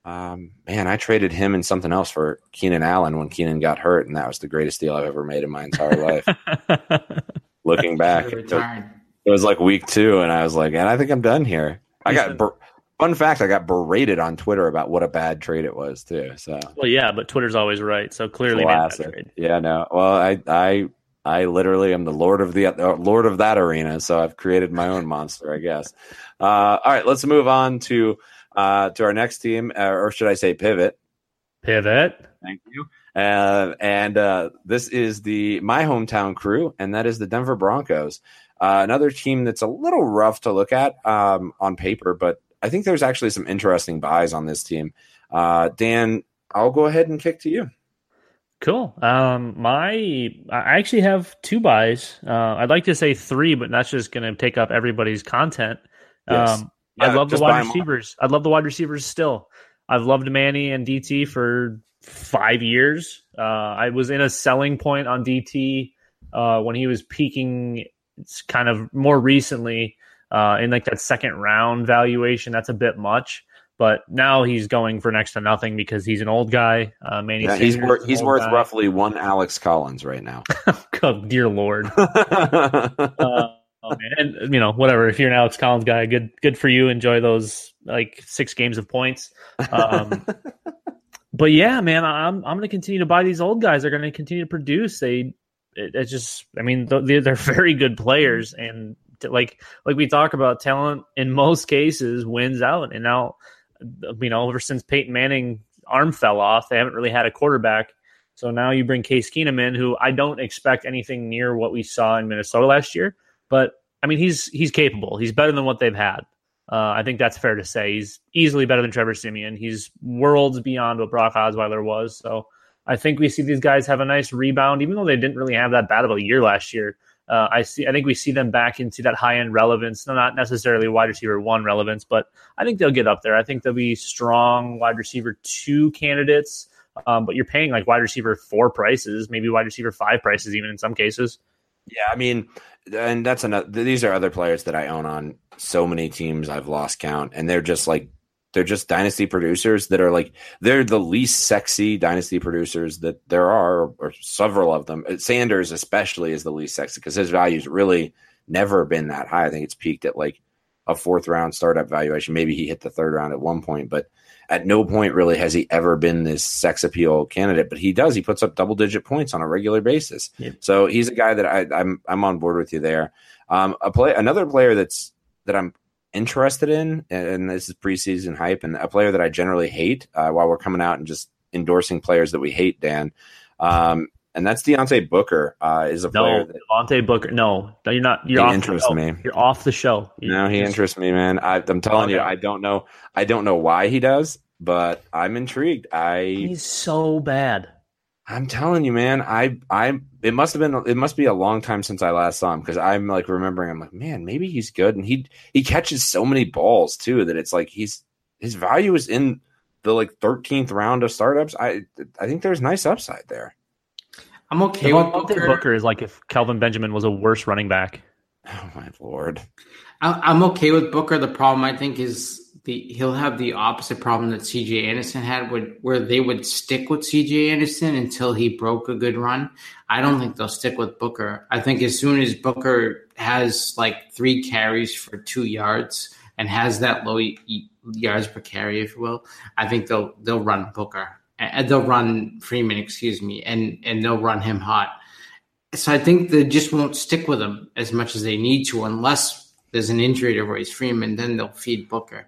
um, man, I traded him and something else for Keenan Allen when Keenan got hurt, and that was the greatest deal I've ever made in my entire life. Looking back, it was, it was like week two, and I was like, and I think I'm done here. I got ber- fun fact: I got berated on Twitter about what a bad trade it was too. So well, yeah, but Twitter's always right, so clearly made that trade. Yeah, no. Well, I, I, I literally am the lord of the uh, lord of that arena, so I've created my own monster, I guess. Uh, all right, let's move on to uh, to our next team, uh, or should I say, pivot? Pivot. Thank you. Uh, and uh, this is the my hometown crew, and that is the Denver Broncos. Uh, another team that's a little rough to look at um, on paper, but I think there's actually some interesting buys on this team. Uh, Dan, I'll go ahead and kick to you. Cool. Um, my I actually have two buys. Uh, I'd like to say three, but that's just going to take up everybody's content. Yes. Um, I love the wide receivers. I love the wide receivers still. I've loved Manny and DT for five years. Uh, I was in a selling point on DT uh, when he was peaking. It's kind of more recently uh, in like that second round valuation. That's a bit much. But now he's going for next to nothing because he's an old guy. Uh, Manny Yeah, he's worth he's worth guy. roughly one Alex Collins right now. Oh, dear lord. Uh, oh man, and you know whatever. If you're an Alex Collins guy, good good for you. Enjoy those like six games of points. Um, but yeah, man, I'm I'm going to continue to buy these old guys. They're going to continue to produce. They it, it's just I mean they're, they're very good players and t- like like we talk about talent in most cases wins out. And now you know ever since Peyton Manning arm fell off, they haven't really had a quarterback. So now you bring Case Keenum in, who I don't expect anything near what we saw in Minnesota last year, but I mean he's he's capable. He's better than what they've had. Uh, I think that's fair to say. He's easily better than Trevor Siemian. He's worlds beyond what Brock Osweiler was. So I think we see these guys have a nice rebound, even though they didn't really have that bad of a year last year. Uh, I see. I think we see them back into that high end relevance, not necessarily wide receiver one relevance, but I think they'll get up there. I think they'll be strong wide receiver two candidates. Um, but you're paying like wide receiver four prices, maybe wide receiver five prices, even in some cases. Yeah, I mean, and that's another. These are other players that I own on so many teams. I've lost count, and they're just like they're just dynasty producers that are like they're the least sexy dynasty producers that there are, or, or several of them. Sanders especially is the least sexy because his value's really never been that high. I think it's peaked at like a fourth round startup valuation. Maybe he hit the third round at one point, but at no point really has he ever been this sex appeal candidate. But he does. He puts up double digit points on a regular basis. Yep. So he's a guy that I, I'm I'm on board with you there. Um, a play another player that's that I'm interested in, and this is preseason hype, and a player that I generally hate uh, while we're coming out and just endorsing players that we hate, Dan. Um, and that's Deontay Booker uh, is a player No, that Devontae Booker. No, no, you're not. You're He off interests the show. me. You're off the show. no, he interests me, man. I, I'm telling you, I don't know, I don't know why he does, but I'm intrigued. I He's so bad. I'm telling you, man. I I it must have been it must be a long time since I last saw him because I'm like remembering. I'm like, man, maybe he's good, and he he catches so many balls too that it's like he's his value is in the like 13th round of startups. I I think there's nice upside there. I'm okay with Booker. Booker. is like if Kelvin Benjamin was a worse running back. Oh my lord. I- I'm okay with Booker. The problem I think is the he'll have the opposite problem that CJ Anderson had, where, where they would stick with CJ Anderson until he broke a good run. I don't think they'll stick with Booker. I think as soon as Booker has like three carries for two yards and has that low yards per carry, if you will, I think they'll they'll run Booker and they'll run Freeman, excuse me, and and they'll run him hot. So I think they just won't stick with him as much as they need to, unless there's an injury to Royce Freeman. Then they'll feed Booker.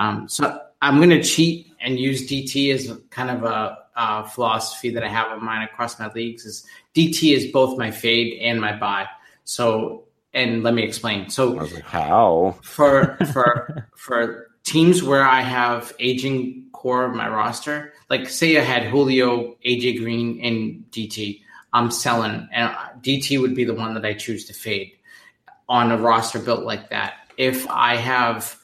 Um, so I'm going to cheat and use DT as kind of a, a philosophy that I have of mine across my leagues. Is DT is both my fade and my buy. So and let me explain. So like, how? for for for teams where I have aging core of my roster, like say I had Julio, AJ Green, and DT, I'm selling, and DT would be the one that I choose to fade on a roster built like that. If I have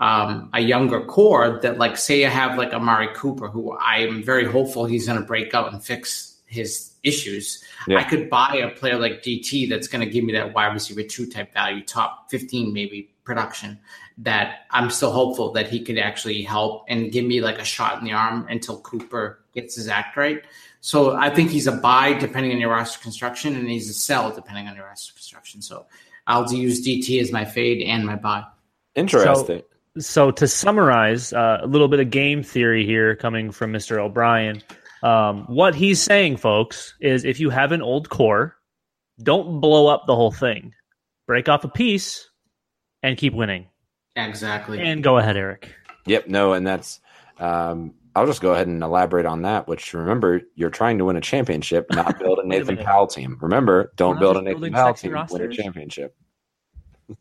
um, a younger core that, like, say I have like Amari Cooper, who I am very hopeful he's going to break out and fix his issues. Yeah. I could buy a player like DT that's going to give me that wide receiver two type value, top 15 maybe production. That I'm still hopeful that he could actually help and give me like a shot in the arm until Cooper gets his act right. So I think he's a buy depending on your roster construction, and he's a sell depending on your roster construction. So I'll use DT as my fade and my buy. Interesting. So to summarize, uh, a little bit of game theory here coming from Mr. O'Brien. Um, what he's saying, folks, is if you have an old core, don't blow up the whole thing. Break off a piece and keep winning. Exactly. And go ahead, Eric. Yep, no, and that's um I'll just go ahead and elaborate on that, which remember, you're trying to win a championship, not build a Wait a Nathan minute. Powell team. Remember, don't not build a Nathan building Powell sexy team, win a championship.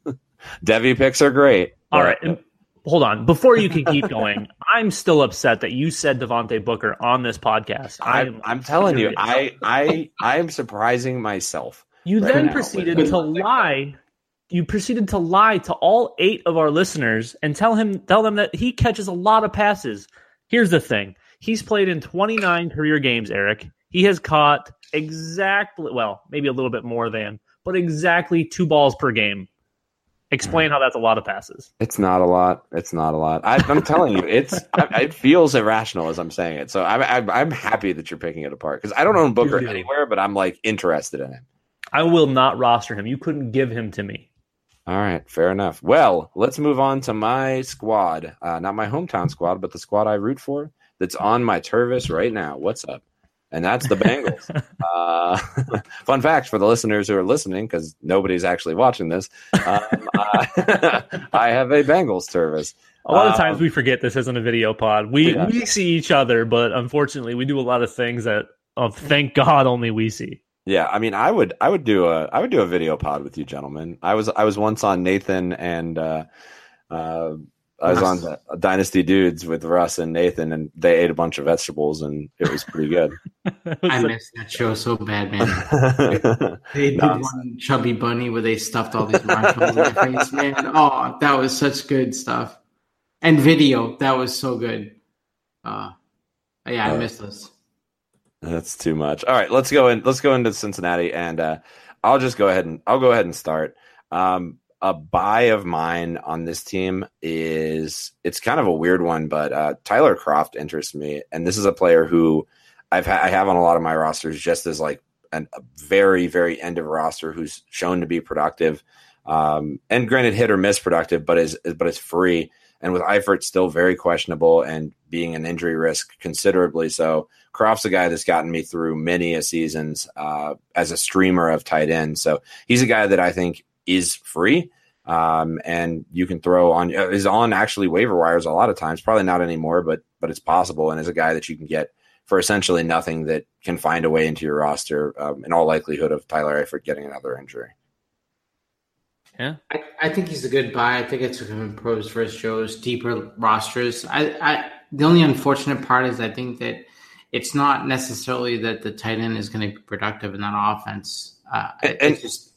Devy picks are great. All but- right. and- Hold on. Before you can keep going, I'm still upset that you said Devontae Booker on this podcast. I I'm, I'm telling you, I I I am surprising myself. You right then now proceeded to lie. You proceeded to lie to all eight of our listeners and tell him tell them that he catches a lot of passes. Here's the thing. He's played in 29 career games, Eric. He has caught exactly well, maybe a little bit more than, but exactly two balls per game. Explain how that's a lot of passes. It's not a lot. It's not a lot. I, I'm telling you, it's I, it feels irrational as I'm saying it. So I'm I'm, I'm happy that you're picking it apart because I don't own Booker do. anywhere, but I'm like interested in him. I will not roster him. You couldn't give him to me. All right, fair enough. Well, let's move on to my squad. Uh, not my hometown squad, but the squad I root for that's on my Tervis right now. What's up? And that's the Bengals. uh, fun fact for the listeners who are listening, because nobody's actually watching this, um, I, I have a Bengals Tervis. A lot of Um, times we forget this isn't a video pod. We Yeah. we see each other, but unfortunately we do a lot of things that oh thank God only we see. Yeah, I mean, I would, I would do a, I would do a video pod with you, gentlemen. I was, I was once on Nathan and, uh, uh, I was on the Dynasty Dudes with Russ and Nathan, and they ate a bunch of vegetables, and it was pretty good. It was I a- missed that show so bad, man. They did No, one chubby bunny where they stuffed all these marshmallows in their face, man. Oh, that was such good stuff. And video, that was so good. Uh, yeah, I Uh, missed those. That's too much. All right, let's go in. Let's go into Cincinnati, and uh, I'll just go ahead and I'll go ahead and start. Um, a buy of mine on this team is it's kind of a weird one, but uh, Tyler Kroft interests me, and this is a player who I've ha- I have on a lot of my rosters just as like an, a very very end of roster who's shown to be productive, um, and granted hit or miss productive, but is but it's free. And with Eifert still very questionable and being an injury risk considerably so, Kroft's a guy that's gotten me through many a seasons uh, as a streamer of tight ends. So he's a guy that I think is free. Um, and you can throw on uh, is on actually waiver wires a lot of times, probably not anymore, but but it's possible, and is a guy that you can get for essentially nothing that can find a way into your roster um, in all likelihood of Tyler Eifert getting another injury. yeah. I, I think he's a good buy. I think it's him in pros versus Joe's deeper rosters. I, I the only unfortunate part is I think that it's not necessarily that the tight end is going to be productive in that offense. Uh, And- it's just you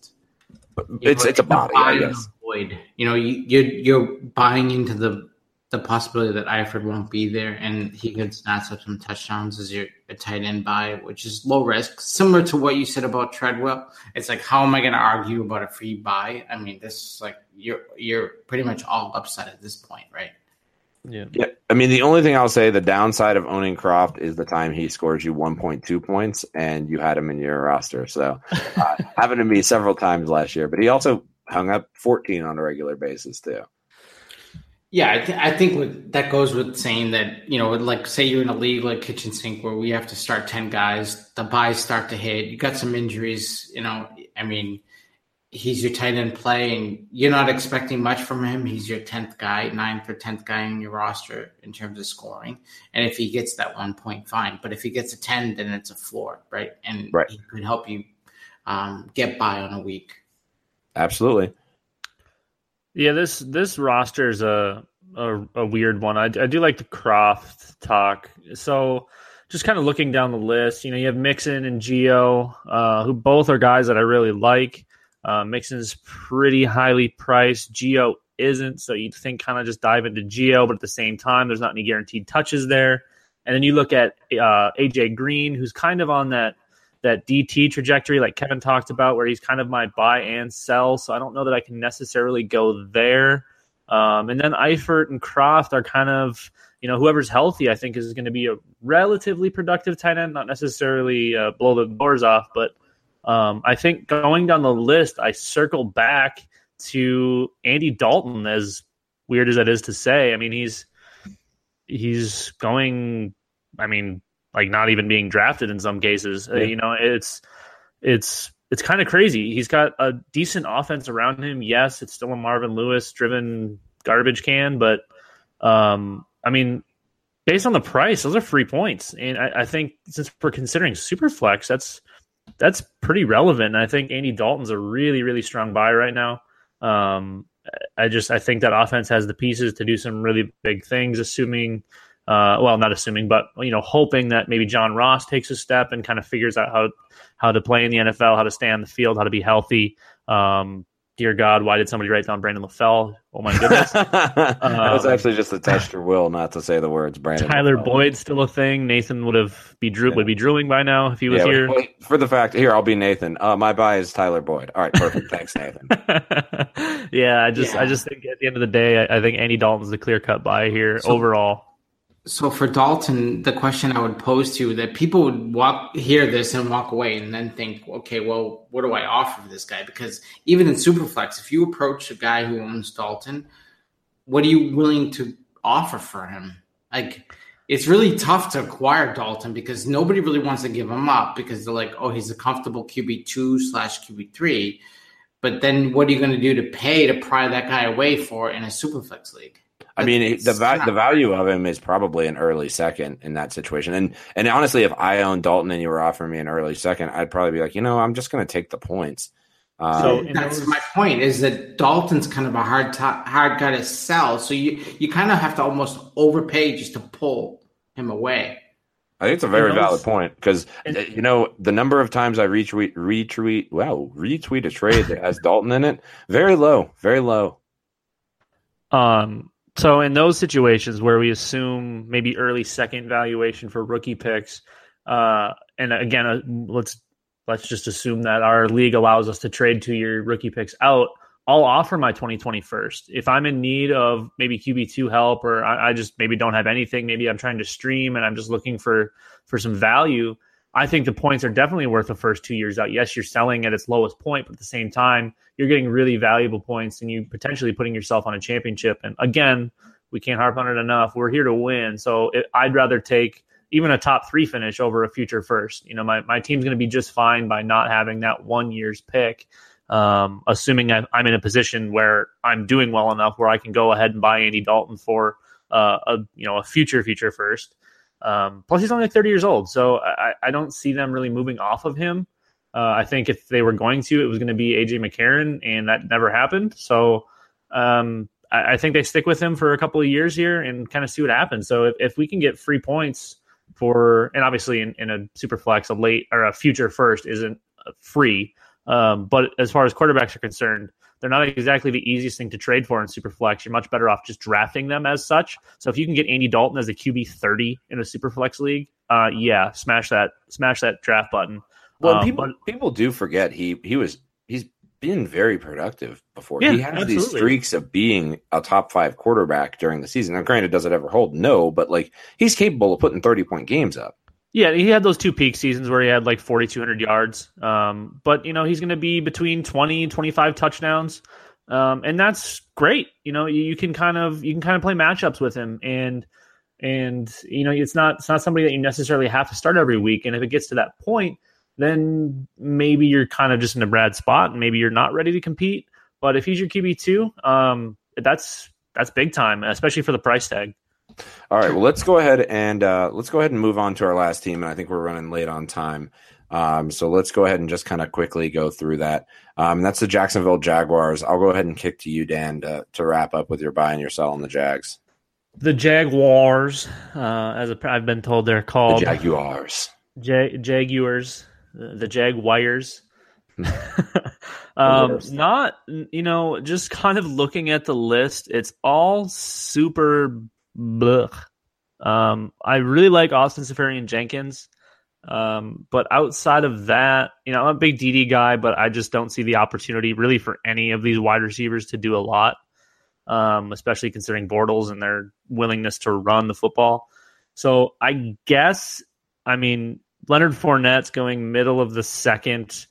It's it's a body, I buy guess. void. You know, you, you're you're buying into the the possibility that Eifert won't be there and he could snatch up some touchdowns as your a tight end buy, which is low risk, similar to what you said about Treadwell. It's like, how am I going to argue about a free buy? I mean, this is like you're you're pretty much all upset at this point, right? Yeah. Yeah, I mean, the only thing I'll say, the downside of owning Kroft is the time he scores you 1.2 points, and you had him in your roster. So, uh, happened to me several times last year, but he also hung up 14 on a regular basis too. Yeah, I, th- I think with, that goes with saying that you know, like say you're in a league like Kitchen Sink where we have to start ten guys, the buys start to hit. You got some injuries, you know. I mean, he's your tight end play, and you're not expecting much from him. He's your tenth guy, ninth or tenth guy in your roster in terms of scoring. And if he gets that one point, fine. But if he gets a ten, then it's a floor, right? And Right. he could help you um, get by on a week. Absolutely. Yeah, this this roster is a, a a weird one. I, I do like the Kroft talk. So just kind of looking down the list, you know, you have Mixon and Gio, uh, who both are guys that I really like. Uh, is pretty highly priced. Gio isn't, so you'd think kind of just dive into Gio, but at the same time, there's not any guaranteed touches there. And then you look at uh, AJ Green, who's kind of on that that DT trajectory, like Kevin talked about, where he's kind of my buy and sell. So I don't know that I can necessarily go there. Um, and then Eifert and Kroft are kind of, you know, whoever's healthy, I think is going to be a relatively productive tight end, not necessarily uh, blow the doors off, but um, I think going down the list, I circle back to Andy Dalton, as weird as that is to say. I mean, he's he's going. I mean, like not even being drafted in some cases. Uh, Yeah. you know, it's it's it's kind of crazy. He's got a decent offense around him. Yes, it's still a Marvin Lewis driven garbage can, but um, I mean, based on the price, those are free points, and I, I think since we're considering super flex, that's that's pretty relevant. And I think Andy Dalton's a really really strong buy right now. Um, I just I think that offense has the pieces to do some really big things, assuming uh, well, not assuming, but you know, hoping that maybe John Ross takes a step and kind of figures out how how to play in the NFL, how to stay on the field, how to be healthy. Um, dear God, why did somebody write down Brandon LaFell? Oh my goodness. that was Um, actually just a test your will not to say the words Brandon. Tyler LaFleur. Boyd's still a thing. Nathan would have be drew would be drooling by now if he was Yeah, here. for the fact here, I'll be Nathan. Uh, my buy is Tyler Boyd. All right, perfect. Thanks, Nathan. yeah, I just I just think at the end of the day, I, I think Andy Dalton's the clear cut buy here So- overall. So for Dalton, the question I would pose to you that people would walk hear this and walk away and then think, okay, well, what do I offer this guy? Because even in Superflex, if you approach a guy who owns Dalton, what are you willing to offer for him? Like, it's really tough to acquire Dalton because nobody really wants to give him up because they're like, oh, he's a comfortable QB two slash QB three. But then what are you going to do to pay to pry that guy away for in a Superflex league? I mean, the va- the value of him is probably an early second in that situation. And and honestly, if I owned Dalton and you were offering me an early second, I'd probably be like, you know, I'm just going to take the points. Uh, So that's those- my point is that Dalton's kind of a hard to hard guy to sell. So you you kind of have to almost overpay just to pull him away. I think it's a very those- valid point because you know the number of times I retweet retweet wow retweet a trade that has Dalton in it very low, very low. Um, so in those situations where we assume maybe early second valuation for rookie picks, uh, and again, uh, let's let's just assume that our league allows us to trade two year rookie picks out. I'll offer my 2020 first. If I'm in need of maybe QB2 help or I, I just maybe don't have anything, maybe I'm trying to stream and I'm just looking for for some value. I think the points are definitely worth the first two years out. Yes, you're selling at its lowest point, but at the same time, you're getting really valuable points and you potentially putting yourself on a championship. And again, we can't harp on it enough. We're here to win. So it, I'd rather take even a top three finish over a future first. You know, my, my team's going to be just fine by not having that one year's pick. Um, assuming I, I'm in a position where I'm doing well enough where I can go ahead and buy Andy Dalton for uh, a you know a future future first. Um, plus, he's only like 30 years old, so I, I don't see them really moving off of him. Uh, I think if they were going to, it was going to be AJ McCarron, and that never happened. So um, I, I think they stick with him for a couple of years here and kind of see what happens. So if, if we can get free points for, and obviously in, in a super flex, a late or a future first isn't uh, free. Um, but as far as quarterbacks are concerned, they're not exactly the easiest thing to trade for in Superflex. You're much better off just drafting them as such. So if you can get Andy Dalton as a QB 30 in a Superflex league, uh, yeah, smash that, smash that draft button. Well, Um, people but- people do forget he he was he's been very productive before. Yeah, he has these streaks of being a top five quarterback during the season. Now, granted, does it ever hold? No, but like he's capable of putting thirty point games up. Yeah, he had those two peak seasons where he had like 4,200 yards. Um, but, you know, he's going to be between 20 and 25 touchdowns. Um, and that's great. You know, you, can kind of, you can kind of play matchups with him and, and, you know, it's not, it's not somebody that you necessarily have to start every week. And if it gets to that point, then maybe you're kind of just in a bad spot and maybe you're not ready to compete. But if he's your QB two, um, that's, that's big time, especially for the price tag. All right, well, let's go ahead and uh, let's go ahead and move on to our last team, and I think we're running late on time. Um, so let's go ahead and just kind of quickly go through that. Um, that's the Jacksonville Jaguars. I'll go ahead and kick to you, Dan, to, to wrap up with your buy and your sell on the Jags. The Jaguars, uh, as a, I've been told, they're The called Jaguars. Ja- Jaguars, the, the Jaguars. um, not you know, just kind of looking at the list, it's all super blech. Um, I really like Austin Seferian-Jenkins. Um, but outside of that, you know, I'm a big DD guy, but I just don't see the opportunity really for any of these wide receivers to do a lot. Um, especially considering Bortles and their willingness to run the football. So I guess, I mean, Leonard Fournette's going middle of the second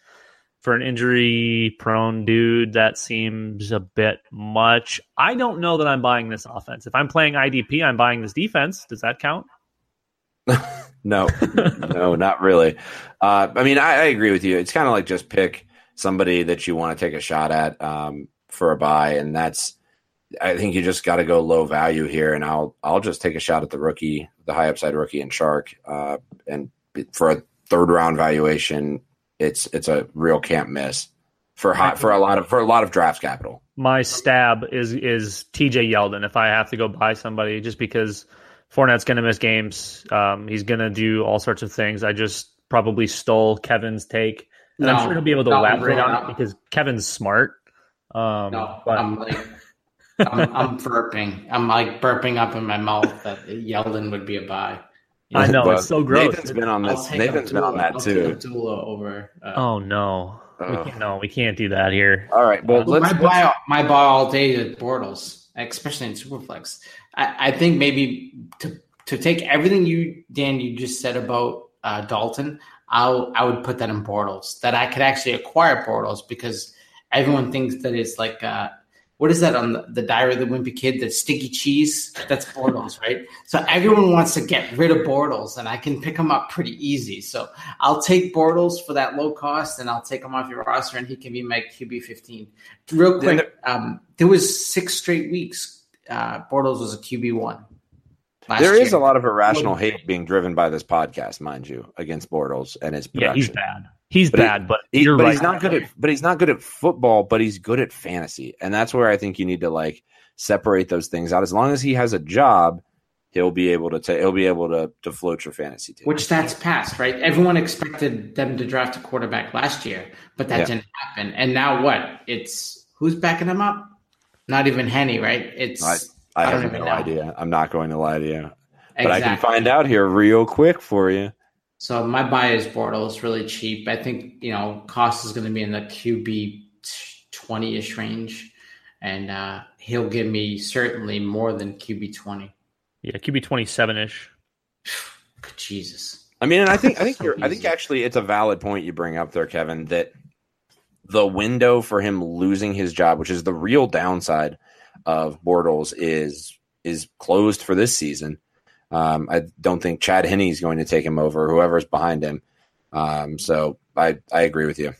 for an injury prone dude. That seems a bit much. I don't know that I'm buying this offense. If I'm playing IDP, I'm buying this defense. Does that count? No, no, not really. Uh, I mean, I, I agree with you. It's kind of like just pick somebody that you want to take a shot at um, for a buy, and that's. I think you just got to go low value here, and I'll I'll just take a shot at the rookie, the high upside rookie and Chark, uh, and for a third round valuation, it's it's a real can't miss for hot for a lot of for a lot of draft capital. my stab is is TJ Yeldon if I have to go buy somebody just because Fournette's going to miss games. Um, he's going to do all sorts of things. I just probably stole Kevin's take, and I'm sure he'll be able to no, elaborate no, on no. it because Kevin's smart. Um, No, but I'm like, I'm, I'm burping. I'm like burping up in my mouth that Yeldon would be a buy. I know it's so gross. Nathan's been on I'll this. take Nathan's been on Abdullah. that I'll too. take Abdullah over. Uh, oh no, we can't, no, we can't do that here. All right, well, let's, my let's buy, my buy all day is Bortles, especially in Superflex. I, I think maybe to to take everything you Dan you just said about uh, Dalton, I'll I would put that in Bortles. That I could actually acquire Bortles because everyone thinks that it's like uh, what is that on the, the Diary of the Wimpy Kid? The sticky cheese. That's Bortles, right? So everyone wants to get rid of Bortles, and I can pick him up pretty easy. So I'll take Bortles for that low cost, and I'll take him off your roster, and he can be my QB fifteen. Real quick, um, there was six straight weeks. Uh, Bortles was a QB one. There is a lot of irrational hate being driven by this podcast, mind you, against Bortles and his production. Yeah, he's bad. He's But he- bad, but He- you're but right. he's not good at but he's not good at football, but he's good at fantasy. And that's where I think you need to like separate those things out. As long as he has a job, he'll be able to ta- he'll be able to to float your fantasy team. which that's past, right? Everyone expected them to draft a quarterback last year, but that Yeah. didn't happen. And now what? It's who's backing him up? Not even Henne, right? It's I, I, I don't have even no know. idea. I'm not going to lie to you. But I can find out here real quick for you. So my buy is Bortles, really cheap. I think you know cost is going to be in the QB twenty ish range, and uh, he'll give me certainly more than QB twenty. yeah, QB twenty seven ish. Jesus, I mean, and I think I think So you're I think actually it's a valid point you bring up there, Kevin, that the window for him losing his job, which is the real downside of Bortles, is is closed for this season. Um, I don't think Chad Henne is going to take him over, whoever's behind him. Um, so I I agree with you.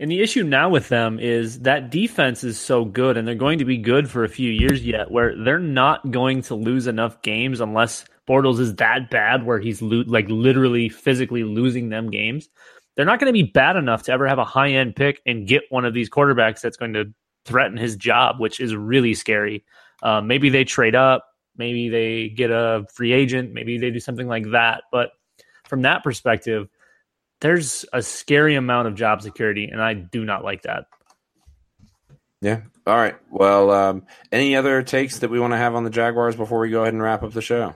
And the issue now with them is that defense is so good, and they're going to be good for a few years yet, where they're not going to lose enough games unless Bortles is that bad, where he's lo- like literally physically losing them games. They're not going to be bad enough to ever have a high end pick and get one of these quarterbacks that's going to threaten his job, which is really scary. Uh, maybe they trade up, maybe they get a free agent, maybe they do something like that. But from that perspective, there's a scary amount of job security, and I do not like that. Yeah. All right. Well, um, any other takes that we want to have on the Jaguars before we go ahead and wrap up the show?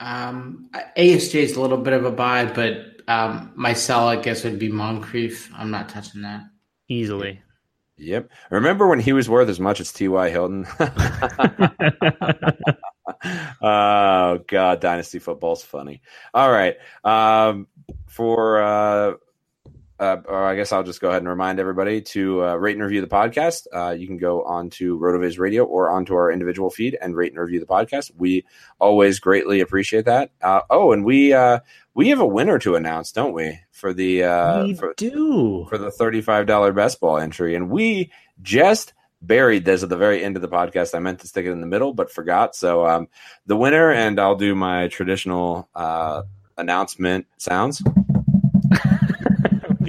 Um, ASJ is a little bit of a buy, but um, my sell, I guess, would be Moncrief. I'm not touching that. Easily. Yep. Remember when he was worth as much as T.Y. Hilton? oh, God. Dynasty football's funny. All right. Um, for uh, uh, or I guess I'll just go ahead and remind everybody to uh, rate and review the podcast. Uh, you can go on to RotoViz Radio or onto our individual feed and rate and review the podcast. We always greatly appreciate that. Uh, oh, and we uh, we have a winner to announce, don't we? For the uh, we for, do for the thirty five dollar best ball entry, and we just buried this at the very end of the podcast. I meant to stick it in the middle, but forgot. So um, the winner, and I'll do my traditional announcement sounds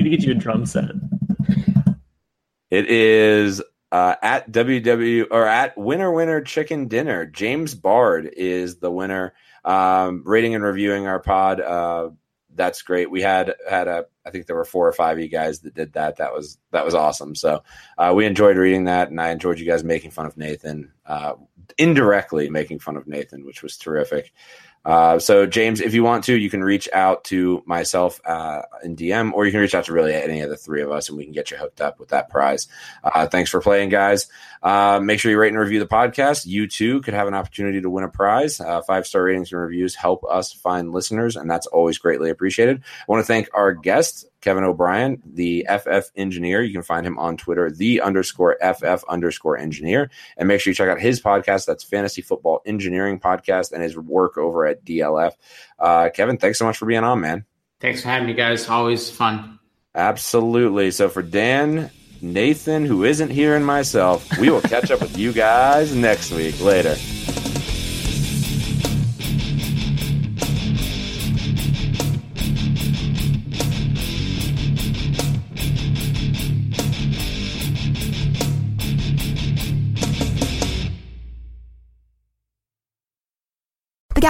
need to get you a drum set. It is uh, at WW or at Winner Winner Chicken Dinner. James Bard is the winner. Um, rating and reviewing our pod. Uh, that's great. We had had a I think there were four or five of you guys that did that. That was that was awesome. So uh, we enjoyed reading that, and I enjoyed you guys making fun of Nathan, uh, indirectly making fun of Nathan, which was terrific. Uh, so, James, if you want to, you can reach out to myself uh, in DM, or you can reach out to really any of the three of us, and we can get you hooked up with that prize. Uh, thanks for playing, guys. Uh, make sure you rate and review the podcast. You too could have an opportunity to win a prize. Uh, five star ratings and reviews help us find listeners, and that's always greatly appreciated. I want to thank our guest, Kevin O'Brien, the FF engineer. You can find him on Twitter, the underscore FF underscore engineer. And make sure you check out his podcast. That's Fantasy Football Engineering Podcast and his work over at DLF. Uh, Kevin, thanks so much for being on, man. Thanks for having me, guys. Always fun. Absolutely. So for Dan, Nathan, who isn't here, and myself, we will catch up with you guys next week. Later.